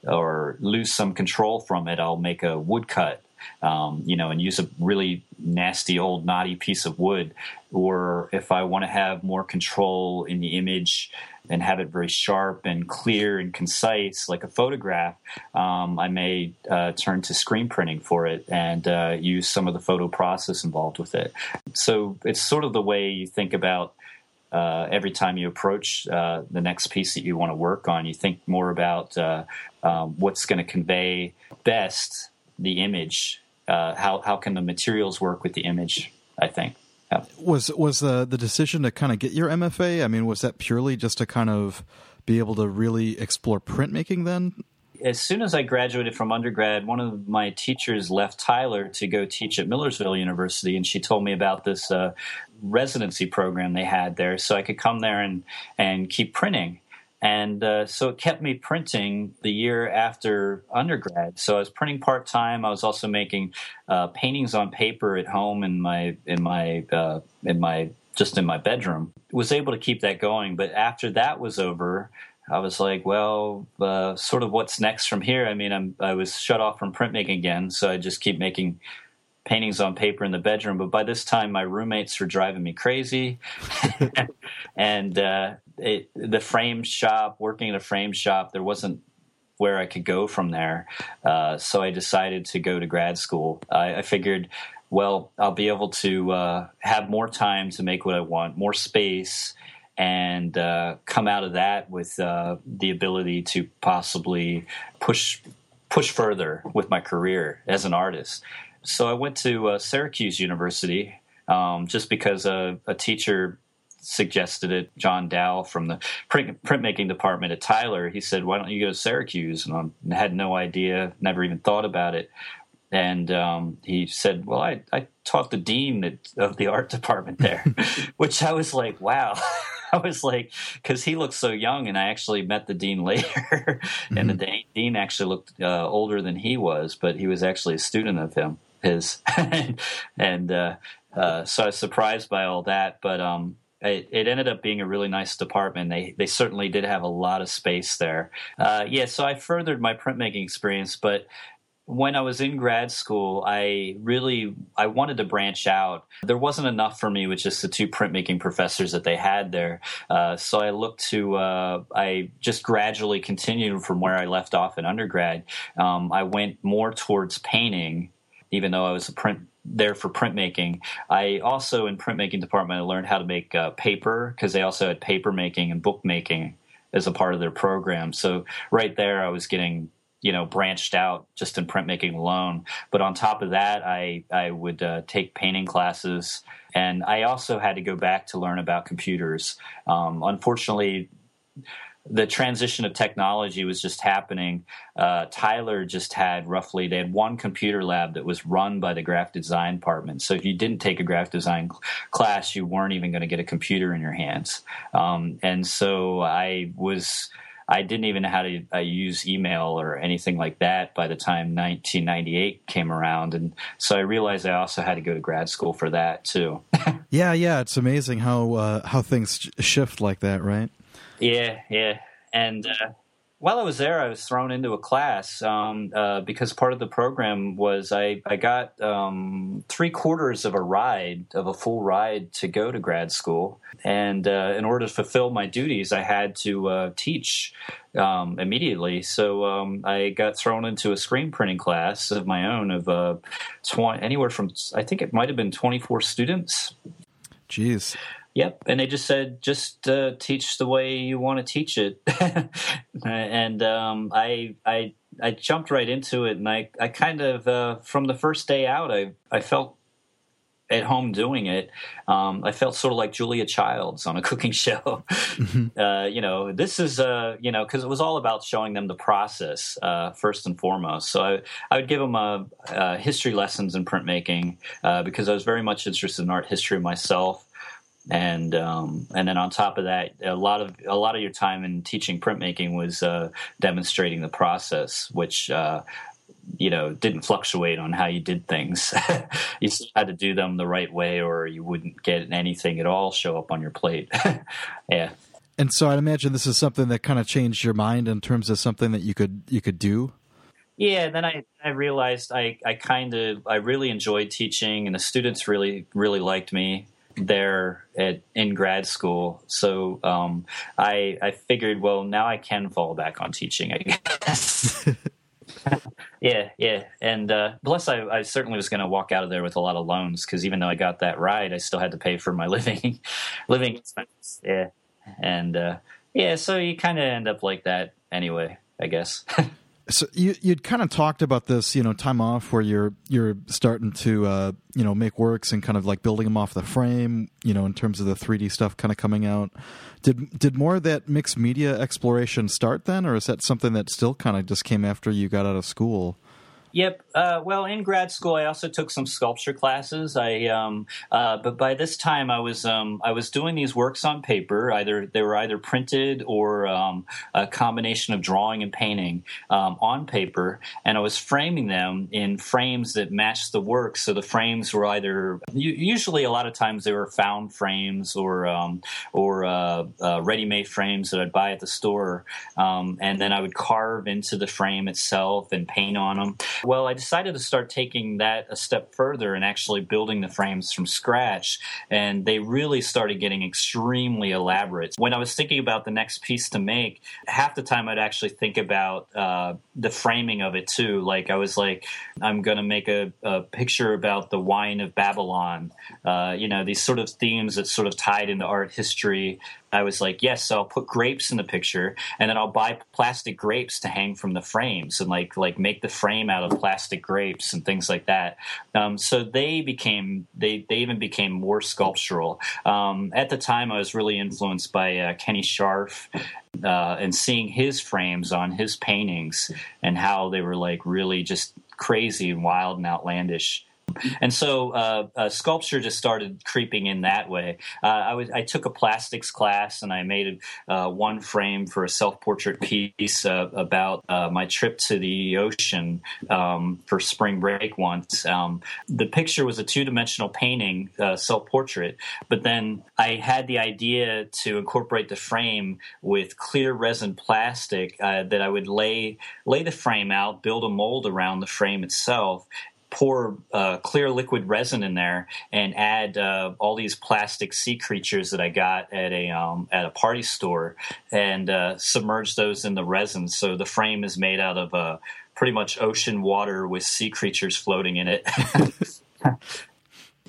or lose some control from it. I'll make a woodcut. Um, you know, and use a really nasty old knotty piece of wood. Or if I want to have more control in the image, and have it very sharp and clear and concise, like a photograph, um, I may uh, turn to screen printing for it and uh, use some of the photo process involved with it. So it's sort of the way you think about. Uh, every time you approach uh, the next piece that you want to work on, you think more about uh, um, what's going to convey best the image. Uh, how how can the materials work with the image? I think. Was was the the decision to kind of get your MFA? I mean, was that purely just to kind of be able to really explore printmaking then? As soon as I graduated from undergrad, one of my teachers left Tyler to go teach at Millersville University, and she told me about this uh, residency program they had there, so I could come there and and keep printing. And uh, so it kept me printing the year after undergrad. So I was printing part time. I was also making uh, paintings on paper at home in my in my uh, in my just in my bedroom. Was able to keep that going. But after that was over, I was like, well, uh, sort of what's next from here? I mean, I'm, I was shut off from printmaking again, so I just keep making paintings on paper in the bedroom. But by this time, my roommates were driving me crazy, and uh, it, the frame shop, working at a frame shop, there wasn't where I could go from there. Uh, so I decided to go to grad school. I, I figured, well, I'll be able to uh, have more time to make what I want, more space, and uh, come out of that with uh, the ability to possibly push push further with my career as an artist. So I went to uh, Syracuse University um, just because a, a teacher suggested it. John Dow from the print, printmaking department at Tyler, he said, "Why don't you go to Syracuse?" And I had no idea, never even thought about it. And um, he said, "Well, I, I taught the dean of the art department there," which I was like, "Wow." I was like, because he looked so young, and I actually met the dean later, mm-hmm. and the mm-hmm. dean actually looked uh, older than he was, but he was actually a student of him, his, and uh, uh, so I was surprised by all that. But um, it, it, ended up being a really nice department. They they certainly did have a lot of space there. Uh, yeah, so I furthered my printmaking experience, but when I was in grad school, I really I wanted to branch out. There wasn't enough for me with just the two printmaking professors that they had there. Uh, so I looked to uh, I just gradually continued from where I left off in undergrad. Um, I went more towards painting, even though I was a print there for printmaking. I also in printmaking department I learned how to make uh, paper because they also had paper making and book making as a part of their program. So right there I was getting you know branched out just in printmaking alone. But on top of that, I I would uh, take painting classes, and I also had to go back to learn about computers. Um, unfortunately the transition of technology was just happening. Uh, Tyler just had roughly they had one computer lab that was run by the graphic design department. So if you didn't take a graphic design class, you weren't even going to get a computer in your hands. Um, and so I was. I didn't even know how to uh, use email or anything like that by the time 1998 came around, and so I realized I also had to go to grad school for that too. yeah, yeah, it's amazing how uh, how things shift like that, right? Yeah, yeah. And uh, while I was there, I was thrown into a class um, uh, because part of the program was I, I got um, three quarters of a ride, of a full ride to go to grad school. And uh, in order to fulfill my duties, I had to uh, teach um, immediately. So um, I got thrown into a screen printing class of my own of uh, 20, anywhere from, I think it might have been 24 students. Jeez. Yep, and they just said just uh, teach the way you want to teach it, and um, I I I jumped right into it, and I I kind of uh, from the first day out, I I felt at home doing it. Um, I felt sort of like Julia Childs on a cooking show. Mm-hmm. Uh, you know, this is uh, you know because it was all about showing them the process uh, first and foremost. So I, I would give them a, a history lessons in printmaking uh, because I was very much interested in art history myself and um, and then on top of that, a lot of a lot of your time in teaching printmaking was uh, demonstrating the process, which uh, you know didn't fluctuate on how you did things. you had to do them the right way, or you wouldn't get anything at all show up on your plate. yeah. And so I'd imagine this is something that kind of changed your mind in terms of something that you could you could do. Yeah, then I, I realized I, I kind of I really enjoyed teaching and the students really really liked me there at in grad school. So um, I I figured, well, now I can fall back on teaching. I guess. yeah, yeah, and uh, plus I, I certainly was going to walk out of there with a lot of loans because even though I got that ride, I still had to pay for my living living expenses. Yeah, and uh, yeah, so you kind of end up like that anyway, I guess. So you you'd kind of talked about this, you know, time off where you're you're starting to uh, you know make works and kind of like building them off the frame, you know, in terms of the 3D stuff kind of coming out. Did did more of that mixed media exploration start then, or is that something that still kind of just came after you got out of school? Yep. Uh, well, in grad school, I also took some sculpture classes. I, um, uh, but by this time, I was um, I was doing these works on paper. Either they were either printed or um, a combination of drawing and painting um, on paper, and I was framing them in frames that matched the work. So the frames were either usually a lot of times they were found frames or um, or uh, uh, ready-made frames that I'd buy at the store, um, and then I would carve into the frame itself and paint on them. Well, I decided to start taking that a step further and actually building the frames from scratch. And they really started getting extremely elaborate. When I was thinking about the next piece to make, half the time I'd actually think about uh, the framing of it too. Like I was like, I'm going to make a, a, picture about the wine of Babylon. Uh, you know, these sort of themes that sort of tied into art history. I was like, yes, so I'll put grapes in the picture, and then I'll buy plastic grapes to hang from the frames, and like like make the frame out of plastic grapes and things like that. Um, so they became they they even became more sculptural. Um, at the time, I was really influenced by uh, Kenny Scharf uh, and seeing his frames on his paintings and how they were like really just crazy and wild and outlandish and so uh, uh, sculpture just started creeping in that way. Uh, I was I took a plastics class and I made uh, one frame for a self portrait piece uh, about uh, my trip to the ocean um, for spring break once. Um, the picture was a two dimensional painting, self portrait, but then I had the idea to incorporate the frame with clear resin plastic that I would lay lay the frame out, build a mold around the frame itself, pour uh, clear liquid resin in there and add uh, all these plastic sea creatures that I got at a um, at a party store and uh, submerge those in the resin. So the frame is made out of uh, pretty much ocean water with sea creatures floating in it.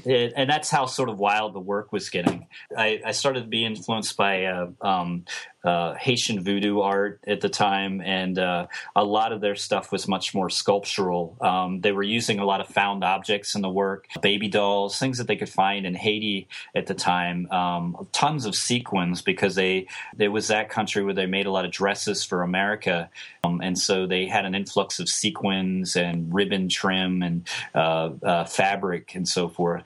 It, and that's how sort of wild the work was getting. I, I started to be influenced by uh, um, uh, Haitian voodoo art at the time, and uh, a lot of their stuff was much more sculptural. Um, they were using a lot of found objects in the work, baby dolls, things that they could find in Haiti at the time. Um, tons of sequins because they it was that country where they made a lot of dresses for America, um, and so they had an influx of sequins and ribbon trim and uh, uh fabric and so forth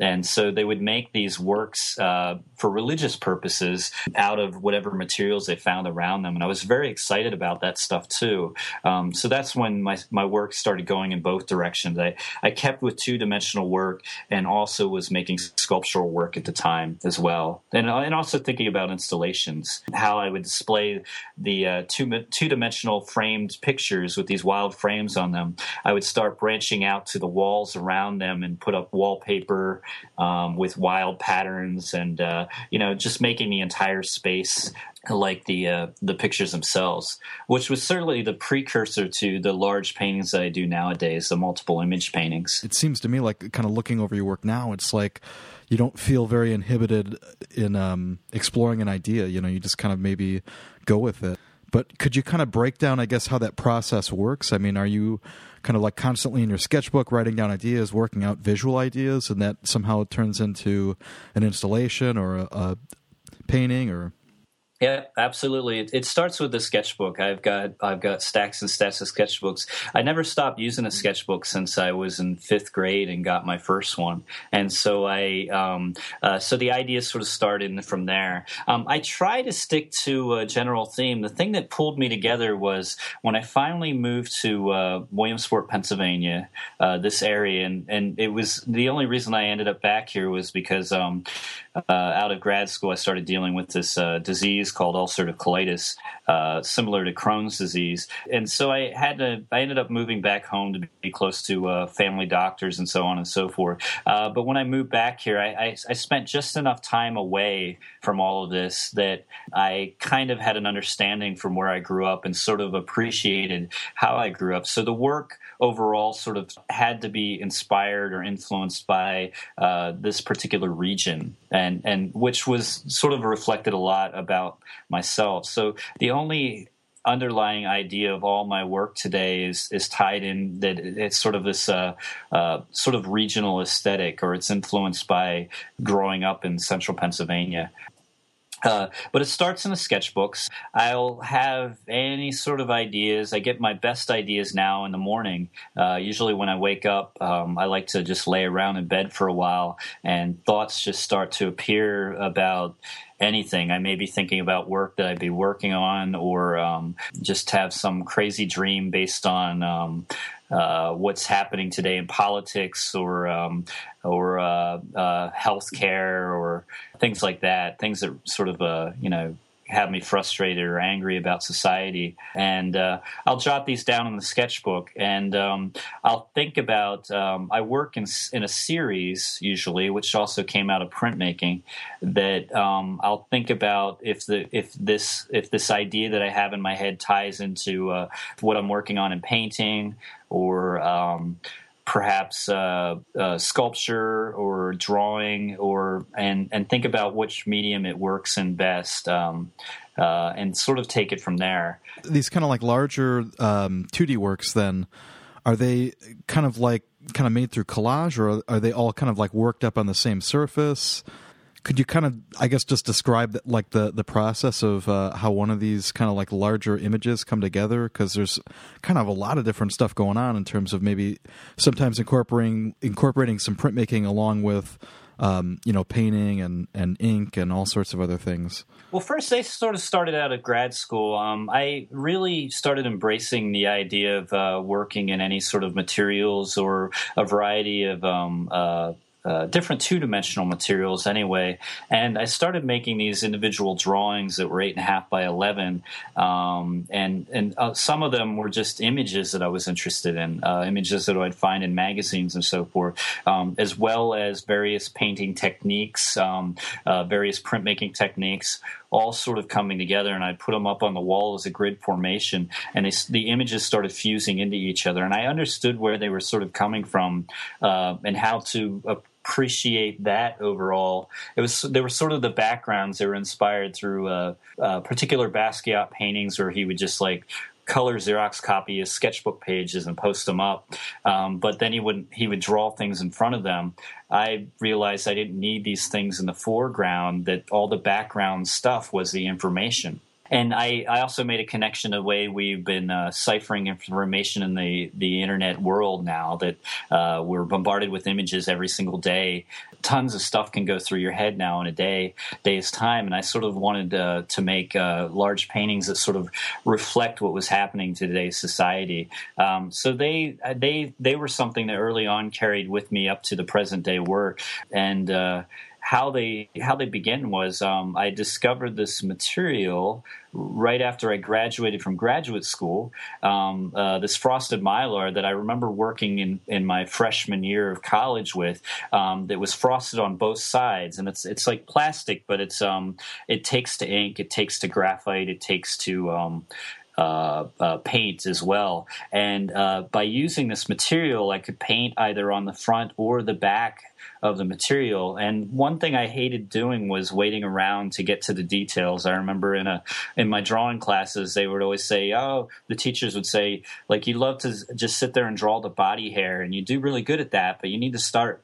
and so they would make these works uh, for religious purposes out of whatever materials they found around them. And I was very excited about that stuff too. Um, so that's when my, my work started going in both directions. I, I kept with two dimensional work and also was making sculptural work at the time as well. And, and also thinking about installations, how I would display the uh, two, two dimensional framed pictures with these wild frames on them. I would start branching out to the walls around them and put up wallpaper um, with wild patterns and uh, you know just making the entire space like the uh, the pictures themselves, which was certainly the precursor to the large paintings that I do nowadays, the multiple image paintings. It seems to me like kind of looking over your work now, it's like you don't feel very inhibited in um, exploring an idea. You know, you just kind of maybe go with it. But could you kind of break down, I guess, how that process works? I mean, are you kind of like constantly in your sketchbook writing down ideas, working out visual ideas, and that somehow turns into an installation or a, a painting or yeah, absolutely. It, it, starts with the sketchbook. I've got I've got stacks and stacks of sketchbooks. I never stopped using a sketchbook since I was in fifth grade and got my first one. And so I um, uh, so the ideas sort of started from there. Um, I try to stick to a general theme. The thing that pulled me together was when I finally moved to uh, Williamsport, Pennsylvania, uh, this area, and and it was the only reason I ended up back here was because um, uh, out of grad school I started dealing with this uh, disease called ulcerative colitis, uh, similar to Crohn's disease. And so I had to, I ended up moving back home to be close to uh, family doctors and so on and so forth. Uh, but when I moved back here, I, I, I spent just enough time away from all of this that I kind of had an understanding from where I grew up and sort of appreciated how I grew up. So the work overall sort of had to be inspired or influenced by uh, this particular region, and and which was sort of reflected a lot about myself. So the only underlying idea of all my work today is is tied in that it's sort of this uh, uh, sort of regional aesthetic, or it's influenced by growing up in central Pennsylvania. Uh, but it starts in the sketchbooks. I'll have any sort of ideas. I get my best ideas now in the morning. Uh, usually, when I wake up, um, I like to just lay around in bed for a while, and thoughts just start to appear about anything. I may be thinking about work that I'd be working on, or um, just have some crazy dream based on um, uh, what's happening today in politics or um, or uh, uh, healthcare or things like that. Things that sort of uh, you know have me frustrated or angry about society. And uh, I'll jot these down in the sketchbook, and um, I'll think about. Um, I work in in a series usually, which also came out of printmaking. That um, I'll think about if the if this if this idea that I have in my head ties into uh, what I'm working on in painting or um, perhaps uh, uh, sculpture or drawing or and and think about which medium it works in best um, uh, and sort of take it from there. These kind of like larger um, 2d works then are they kind of like kind of made through collage or are they all kind of like worked up on the same surface could you kind of i guess just describe like the the process of uh, how one of these kind of like larger images come together? Because there's kind of a lot of different stuff going on in terms of maybe sometimes incorporating incorporating some printmaking along with um, you know painting and and ink and all sorts of other things. Well first i sort of started out at grad school. Um, i really started embracing the idea of uh, working in any sort of materials or a variety of um, uh, uh, different two dimensional materials anyway. And I started making these individual drawings that were eight and a half by 11. Um, and and uh, some of them were just images that I was interested in, uh, images that I'd find in magazines and so forth, um, as well as various painting techniques, um, uh, various printmaking techniques all sort of coming together and I put them up on the wall as a grid formation and they, the images started fusing into each other and I understood where they were sort of coming from uh, and how to uh, appreciate that overall. It was there were sort of the backgrounds that were inspired through uh, uh, particular Basquiat paintings, where he would just like color Xerox copy his sketchbook pages and post them up. Um, but then he would he would draw things in front of them. I realized I didn't need these things in the foreground; that all the background stuff was the information. And I, I also made a connection the way we've been uh, ciphering information in the, the internet world now that uh, we're bombarded with images every single day. Tons of stuff can go through your head now in a day, day's time. And I sort of wanted uh, to make uh, large paintings that sort of reflect what was happening to today's society. Um, so they, they, they were something that early on carried with me up to the present day work. And, uh, how they how they began was um, I discovered this material right after I graduated from graduate school. Um, uh, this frosted mylar that I remember working in in my freshman year of college with um, that was frosted on both sides, and it's it's like plastic, but it's um, it takes to ink, it takes to graphite, it takes to um, uh, uh, paint as well. And uh, by using this material, I could paint either on the front or the back of the material. And one thing I hated doing was waiting around to get to the details. I remember in a in my drawing classes, they would always say, "Oh," the teachers would say, "Like you love to just sit there and draw the body hair, and you do really good at that, but you need to start."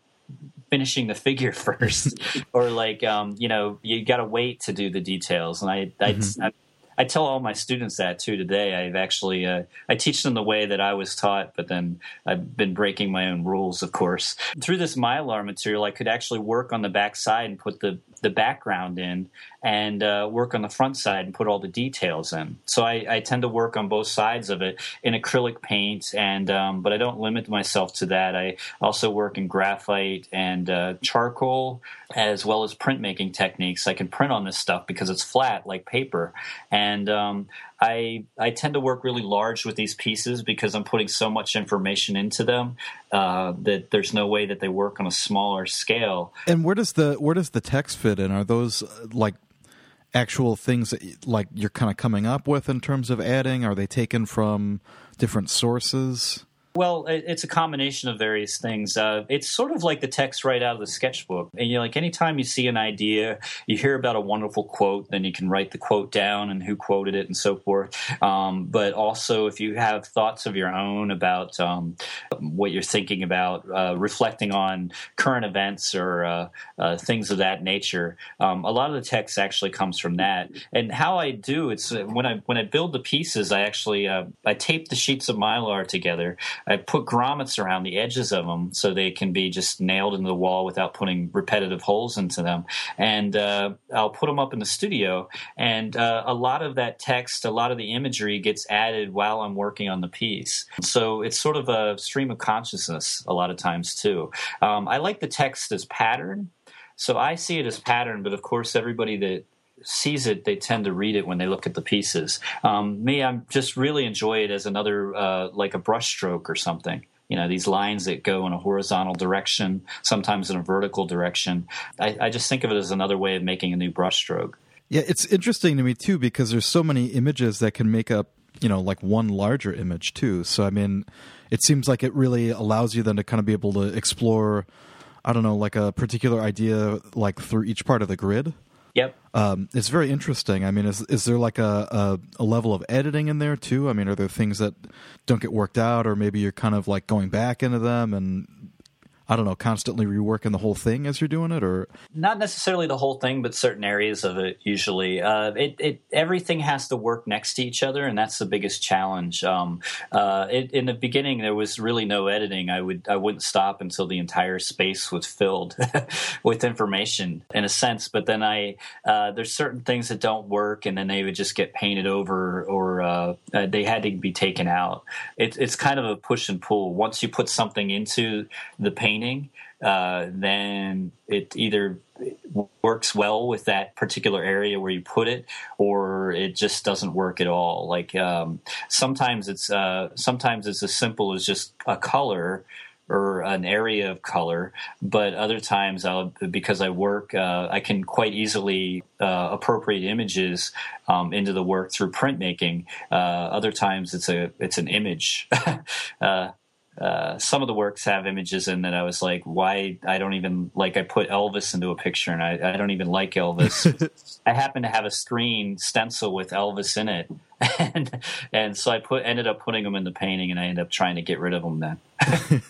finishing the figure first or like um, you know you got to wait to do the details and i mm-hmm. I, I tell all my students that too today. I've actually uh, I teach them the way that I was taught, but then I've been breaking my own rules, of course. Through this mylar material, I could actually work on the back side and put the the background in and uh, work on the front side and put all the details in. So I, I tend to work on both sides of it in acrylic paint, and um, but I don't limit myself to that. I also work in graphite and uh, charcoal as well as printmaking techniques. I can print on this stuff because it's flat like paper, and um, I I tend to work really large with these pieces because I'm putting so much information into them uh, that there's no way that they work on a smaller scale. And where does the where does the text fit in? Are those uh, like actual things that like you're kind of coming up with in terms of adding? Are they taken from different sources? Well, it's a combination of various things. Uh, it's sort of like the text right out of the sketchbook. And you know, like anytime you see an idea, you hear about a wonderful quote, then you can write the quote down and who quoted it and so forth. Um, but also, if you have thoughts of your own about um, what you're thinking about, uh, reflecting on current events or uh, uh things of that nature, um, a lot of the text actually comes from that. And how I do it's uh, when I when I build the pieces, I actually uh, I tape the sheets of mylar together. I put grommets around the edges of them so they can be just nailed into the wall without putting repetitive holes into them. And uh, I'll put them up in the studio, and uh, a lot of that text, a lot of the imagery gets added while I'm working on the piece. So it's sort of a stream of consciousness a lot of times too. Um, I like the text as pattern. So I see it as pattern, but of course, everybody that sees it, they tend to read it when they look at the pieces. Um, me, I'm just really enjoy it as another uh, like a brushstroke or something. You know, these lines that go in a horizontal direction, sometimes in a vertical direction. I, I just think of it as another way of making a new brushstroke. Yeah, it's interesting to me too because there's so many images that can make up, you know, like one larger image too. So I mean, it seems like it really allows you then to kind of be able to explore I don't know, like a particular idea like through each part of the grid. Yep. Um, it's very interesting. I mean, is is there like a, a, a level of editing in there too? I mean, are there things that don't get worked out, or maybe you're kind of like going back into them and I don't know, constantly reworking the whole thing as you're doing it, or not necessarily the whole thing, but certain areas of it. Usually, uh, it, it everything has to work next to each other, and that's the biggest challenge. Um, uh, it, in the beginning, there was really no editing. I would I wouldn't stop until the entire space was filled with information, in a sense. But then I uh, there's certain things that don't work, and then they would just get painted over, or uh, uh, they had to be taken out. It, it's kind of a push and pull. Once you put something into the paint uh, then it either works well with that particular area where you put it, or it just doesn't work at all. Like um, sometimes it's uh, sometimes it's as simple as just a color or an area of color, but other times I'll, because I work, uh, I can quite easily uh, appropriate images um, into the work through printmaking. Uh, other times it's a it's an image. Uh, some of the works have images in that I was like, why? I don't even like. I put Elvis into a picture, and I, I don't even like Elvis. I happen to have a screen stencil with Elvis in it, and and so I put ended up putting them in the painting, and I ended up trying to get rid of them. Then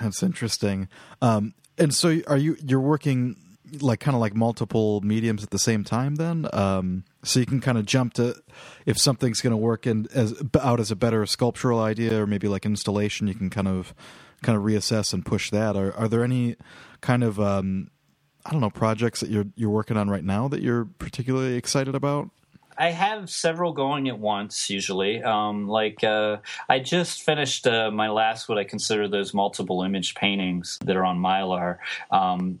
that's interesting. Um, and so, are you you're working like kind of like multiple mediums at the same time? Then, um, so you can kind of jump to if something's going to work in as out as a better sculptural idea or maybe like installation you can kind of kind of reassess and push that are are there any kind of um, I don't know projects that you're you're working on right now that you're particularly excited about I have several going at once usually. Um, like uh, I just finished uh, my last what I consider those multiple image paintings that are on Mylar. Um,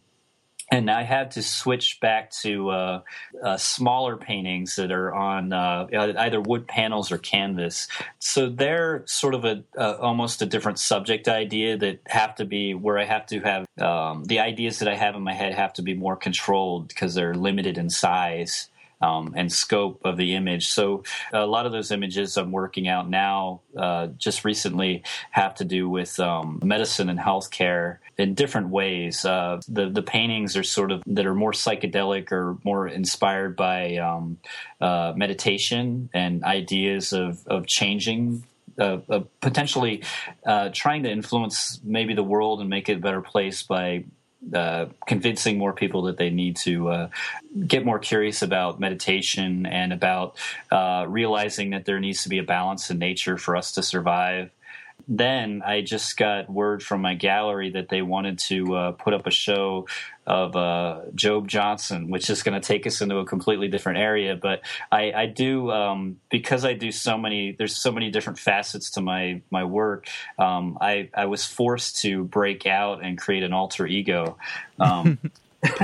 and I had to switch back to uh, uh, smaller paintings that are on uh, either wood panels or canvas. So they're sort of a almost a different subject idea that have to be where I have to have um, the ideas that I have in my head have to be more controlled because they're limited in size um, and scope of the image. So a lot of those images I'm working out now, uh, just recently, have to do with um, medicine and healthcare in different ways. Uh, the the paintings are sort of that are more psychedelic or more inspired by um, uh, meditation and ideas of of changing uh, uh, potentially uh, trying to influence maybe the world and make it a better place by uh, convincing more people that they need to uh, get more curious about meditation and about uh, realizing that there needs to be a balance in nature for us to survive then I just got word from my gallery that they wanted to uh, put up a show of uh, Job Johnson, which is going to take us into a completely different area. But I, I do um, because I do so many. There's so many different facets to my my work. Um, I I was forced to break out and create an alter ego. Um,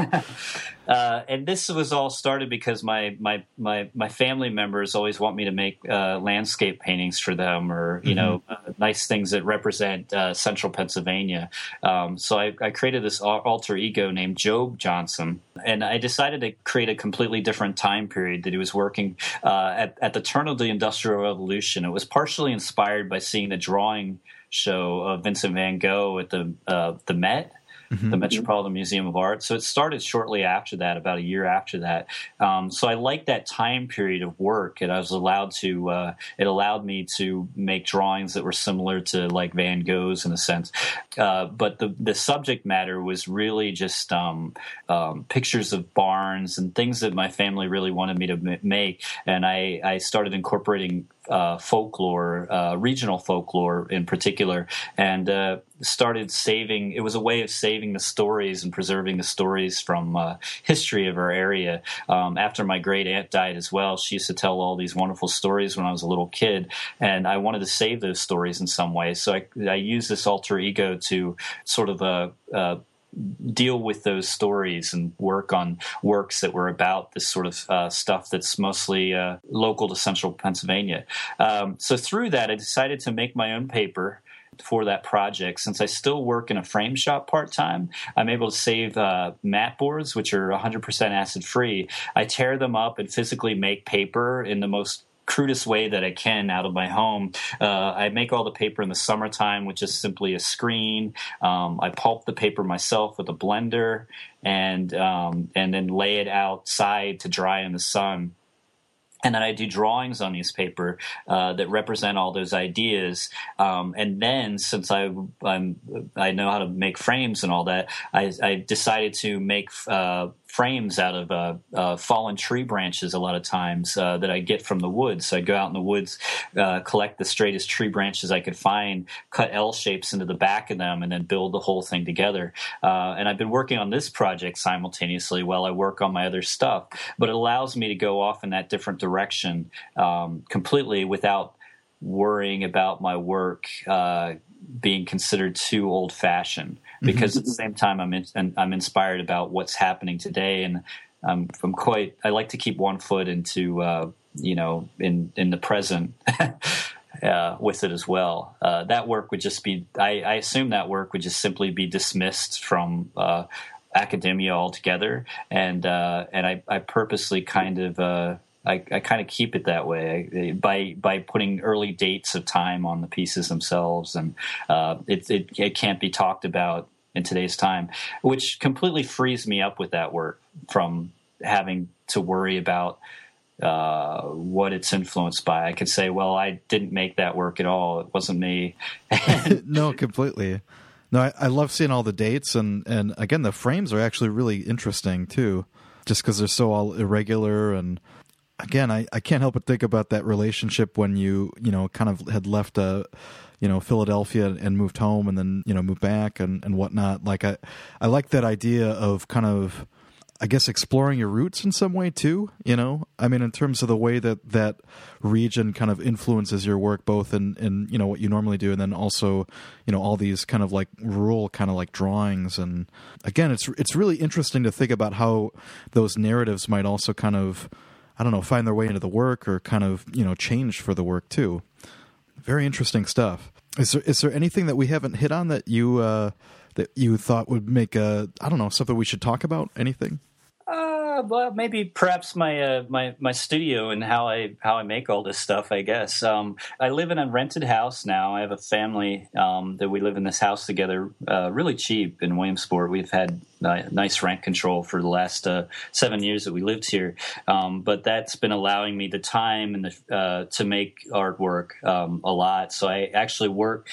uh, and this was all started because my my my my family members always want me to make uh, landscape paintings for them, or you mm-hmm. know, uh, nice things that represent uh, central Pennsylvania. Um, so I, I, created this alter ego named Job Johnson, and I decided to create a completely different time period that he was working uh, at, at the turn of the Industrial Revolution. It was partially inspired by seeing the drawing show of Vincent Van Gogh at the uh, the Met mm-hmm. the Metropolitan Museum of Art. So it started shortly after that, about a year after that. Um, so I liked that time period of work, and I was allowed to. Uh, it allowed me to make drawings that were similar to like Van Gogh's in a sense. Uh, but the the subject matter was really just um, um, pictures of barns and things that my family really wanted me to make, and I I started incorporating uh, folklore, uh, regional folklore in particular, and uh, started saving. It was a way of saving the stories and preserving the stories from uh, history of our area. Um, after my great aunt died as well, she used to tell all these wonderful stories when I was a little kid, and I wanted to save those stories in some way. So I, I used this alter ego to sort of uh, uh, deal with those stories and work on works that were about this sort of uh, stuff that's mostly uh, local to central Pennsylvania. Um, so through that, I decided to make my own paper for that project. Since I still work in a frame shop part time, I'm able to save uh, mat boards, which are 100% acid free. I tear them up and physically make paper in the most crudest way that I can out of my home. Uh, I make all the paper in the summertime, which is simply a screen. Um, I pulp the paper myself with a blender and um, and then lay it outside to dry in the sun and then I do drawings on newspaper uh, that represent all those ideas. Um, and then, since I I'm, i know how to make frames and all that, I, I decided to make uh, frames out of uh, uh, fallen tree branches a lot of times uh, that I get from the woods. So I'd go out in the woods, uh, collect the straightest tree branches I could find, cut L shapes into the back of them, and then build the whole thing together. Uh, and I've been working on this project simultaneously while I work on my other stuff. But it allows me to go off in that different direction um, completely without worrying about my work uh, being considered too old fashioned because mm-hmm. at the same time I'm in, I'm inspired about what's happening today and I'm, I'm quite I like to keep one foot into uh, you know in in the present uh, with it as well. Uh, that work would just be I, I, assume that work would just simply be dismissed from uh, academia altogether and uh, and I, I purposely kind of uh, I, I kind of keep it that way by by putting early dates of time on the pieces themselves, and uh, it, it, it can't be talked about in today's time, which completely frees me up with that work from having to worry about uh, what it's influenced by. I could say, well, I didn't make that work at all; it wasn't me. no, completely. No, I, I love seeing all the dates, and and again, the frames are actually really interesting too, just because they're so all irregular and again, I, I can't help but think about that relationship when you you know kind of had left a uh, you know Philadelphia and moved home and then you know moved back and and whatnot. Like I I like that idea of kind of I guess exploring your roots in some way too. You know, I mean, in terms of the way that that region kind of influences your work, both in in you know what you normally do, and then also you know all these kind of like rural kind of like drawings. And again, it's it's really interesting to think about how those narratives might also kind of I don't know, find their way into the work or kind of, you know, change for the work too. Very interesting stuff. Is there is there anything that we haven't hit on that you uh, that you thought would make a I don't know something we should talk about? Anything? Uh, well, maybe perhaps my uh, my my studio and how I how I make all this stuff. I guess um, I live in a rented house now. I have a family um, that we live in this house together, uh, really cheap in Williamsport. We've had nice rent control for the last uh, seven years that we lived here, um, but that's been allowing me the time and the, uh, to make artwork um, a lot. So I actually work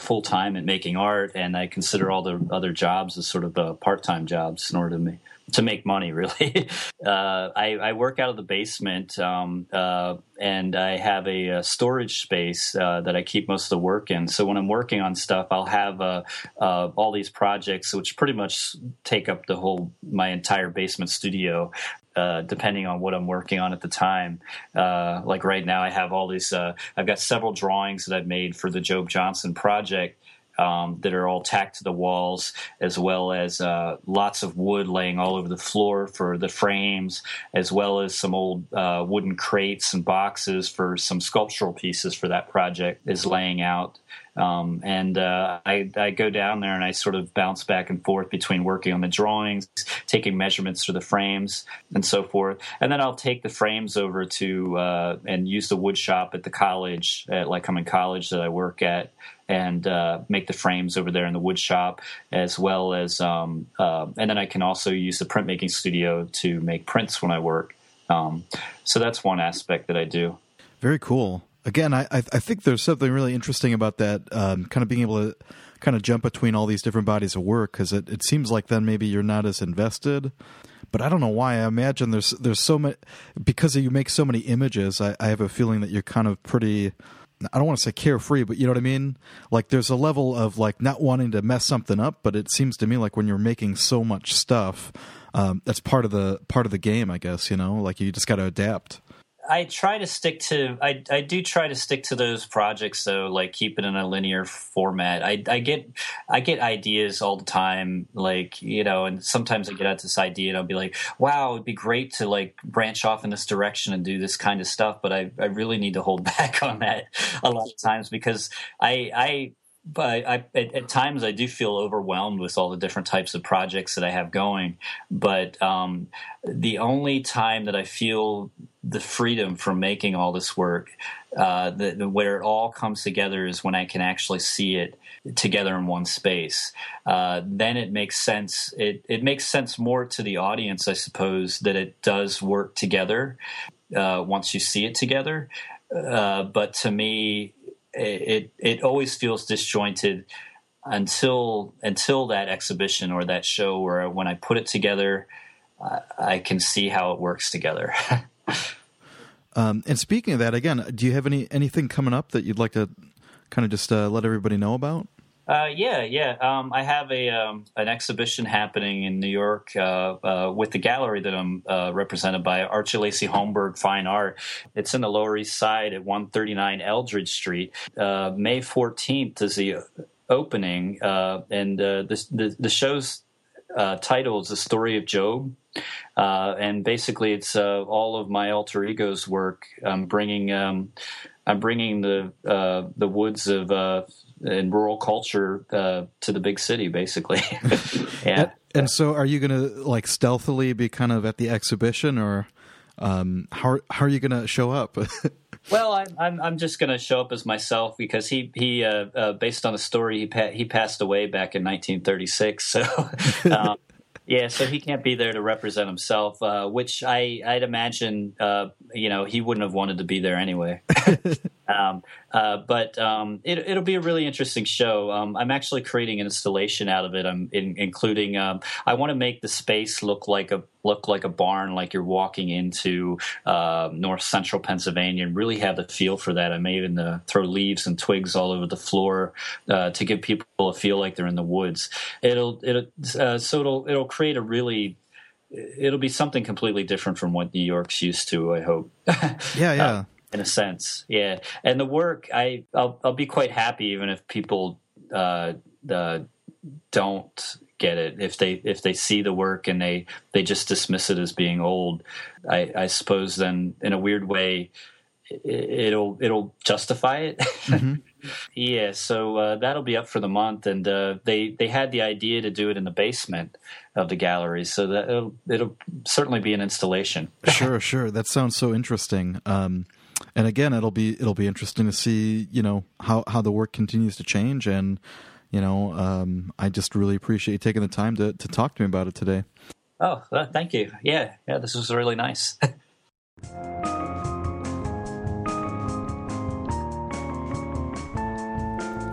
full time at making art, and I consider all the other jobs as sort of part time jobs in order to make to make money really uh, I, I, work out of the basement um, uh, and i have a, a storage space uh, that i keep most of the work in so when i'm working on stuff i'll have uh, uh, all these projects which pretty much take up the whole my entire basement studio uh, depending on what I'm working on at the time. Uh, like right now, I have all these. Uh, I've got several drawings that I've made for the Job Johnson project, um, that are all tacked to the walls, as well as uh, lots of wood laying all over the floor for the frames, as well as some old uh, wooden crates and boxes for some sculptural pieces for that project is laying out. Um, and uh, I, I, go down there and I sort of bounce back and forth between working on the drawings, taking measurements for the frames, and so forth. And then I'll take the frames over to uh, and use the wood shop at the college, at Lycoming College that I work at, and uh, make the frames over there in the wood shop, as well as, um, uh, and then I can also use the printmaking studio to make prints when I work. Um, so that's one aspect that I do. Very cool again, I I think there's something really interesting about that, um, kind of being able to kind of jump between all these different bodies of work because it, it seems like then maybe you're not as invested. But I don't know why. I imagine there's there's so many because you make so many images. I, I have a feeling that you're kind of pretty. I don't want to say carefree, but you know what I mean. Like there's a level of like not wanting to mess something up, but it seems to me like when you're making so much stuff, um, that's part of the part of the game. I guess you know, like you just got to adapt. I try to stick to I I do try to stick to those projects though, like keep it in a linear format. I I get I get ideas all the time, like you know, and sometimes I get out this idea and I'll be like, wow, it'd be great to like branch off in this direction and do this kind of stuff, but I I really need to hold back on that a lot of times because I I but I, at, at, times I do feel overwhelmed with all the different types of projects that I have going. But um, the only time that I feel the freedom from making all this work, uh, the, the, where it all comes together, is when I can actually see it together in one space. Uh, then it makes sense. It it makes sense more to the audience, I suppose, that it does work together uh, once you see it together. Uh, but to me, it it always feels disjointed until until that exhibition or that show where when I put it together, I can see how it works together. um, and speaking of that, again, do you have any anything coming up that you'd like to kind of just uh, let everybody know about? Uh, yeah, yeah. Um, I have a um, an exhibition happening in New York uh, uh, with the gallery that I'm uh, represented by, Arcilesi Homberg Fine Art. It's in the Lower East Side at 139 Eldridge Street. Uh, May 14th is the opening, and the the show's title is "The Story of Job." Uh, and basically, it's all of my alter ego's work. I'm bringing um, I'm bringing the the woods of in rural culture uh, to the big city, basically. yeah. and so, are you going to like stealthily be kind of at the exhibition, or um, how how are you going to show up? well, I'm, I'm, I'm just going to show up as myself because he he uh, uh, based on a story he pa- he passed away back in 1936. So. Um, yeah, so he can't be there to represent himself, uh, which I, I'd imagine, uh, you know, he wouldn't have wanted to be there anyway. um, uh, but um, it, will be a really interesting show. Um, I'm actually creating an installation out of it. I'm in, including. Um, I want to make the space look like a look like a barn, like you're walking into uh, north central Pennsylvania, and really have the feel for that. I may even uh, throw leaves and twigs all over the floor uh, to give people a feel like they're in the woods. It'll it'll uh, so it'll it'll create a really it'll be something completely different from what New York's used to. I hope. Yeah, yeah in a sense. Yeah, and the work, I I'll, I'll be quite happy even if people uh, uh, don't get it if they if they see the work and they they just dismiss it as being old. I, I suppose then in a weird way it'll it'll justify it. Mm-hmm. yeah, so uh, that'll be up for the month, and uh, they they had the idea to do it in the basement of the gallery, so that it'll, it'll certainly be an installation. sure, sure. That sounds so interesting. Um, and again, it'll be it'll be interesting to see you know how how the work continues to change, and you know um, I just really appreciate you taking the time to to talk to me about it today. Oh, thank you. Yeah, yeah, this was really nice.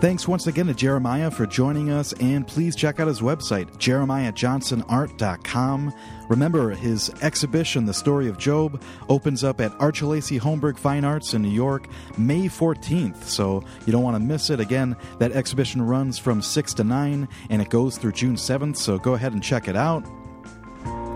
Thanks once again to Jeremiah for joining us, and please check out his website, jeremiahjohnsonart.com. Remember, his exhibition, The Story of Job, opens up at Arcilesi Homberg Fine Arts in New York May 14th, so you don't want to miss it. Again, that exhibition runs from 6 to 9, and it goes through June 7th, so go ahead and check it out.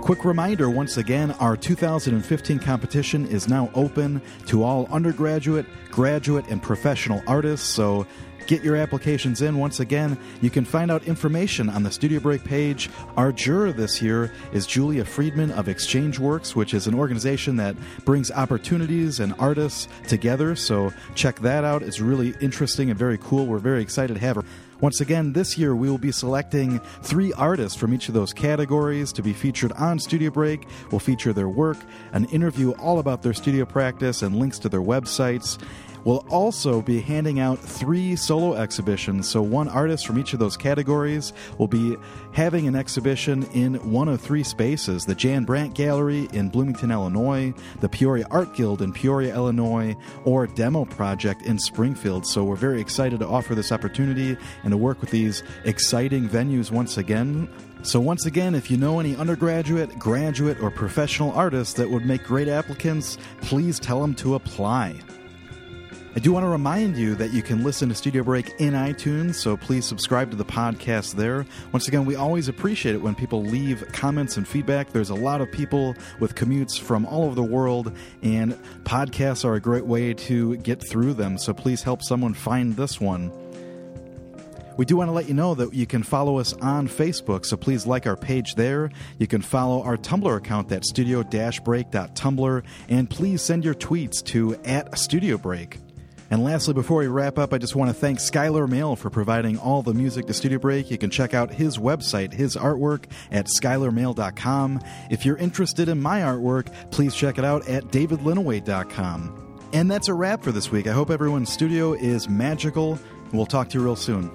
Quick reminder once again, our 2015 competition is now open to all undergraduate, graduate, and professional artists. So Get your applications in. Once again, you can find out information on the Studio Break page. Our juror this year is Julia Friedman of Exchange Works, which is an organization that brings opportunities and artists together. So check that out. It's really interesting and very cool. We're very excited to have her. Once again, this year we will be selecting three artists from each of those categories to be featured on Studio Break. We'll feature their work, an interview all about their studio practice, and links to their websites. We'll also be handing out three solo exhibitions. So, one artist from each of those categories will be having an exhibition in one of three spaces the Jan Brandt Gallery in Bloomington, Illinois, the Peoria Art Guild in Peoria, Illinois, or Demo Project in Springfield. So, we're very excited to offer this opportunity and to work with these exciting venues once again. So, once again, if you know any undergraduate, graduate, or professional artists that would make great applicants, please tell them to apply. I do want to remind you that you can listen to Studio Break in iTunes, so please subscribe to the podcast there. Once again, we always appreciate it when people leave comments and feedback. There's a lot of people with commutes from all over the world, and podcasts are a great way to get through them, so please help someone find this one. We do want to let you know that you can follow us on Facebook, so please like our page there. You can follow our Tumblr account at studio-break.tumblr, and please send your tweets to at Studio Break. And lastly, before we wrap up, I just want to thank Skylar Mail for providing all the music to Studio Break. You can check out his website, his artwork, at skylarmail.com. If you're interested in my artwork, please check it out at davidlinneweh.com. And that's a wrap for this week. I hope everyone's studio is magical. We'll talk to you real soon.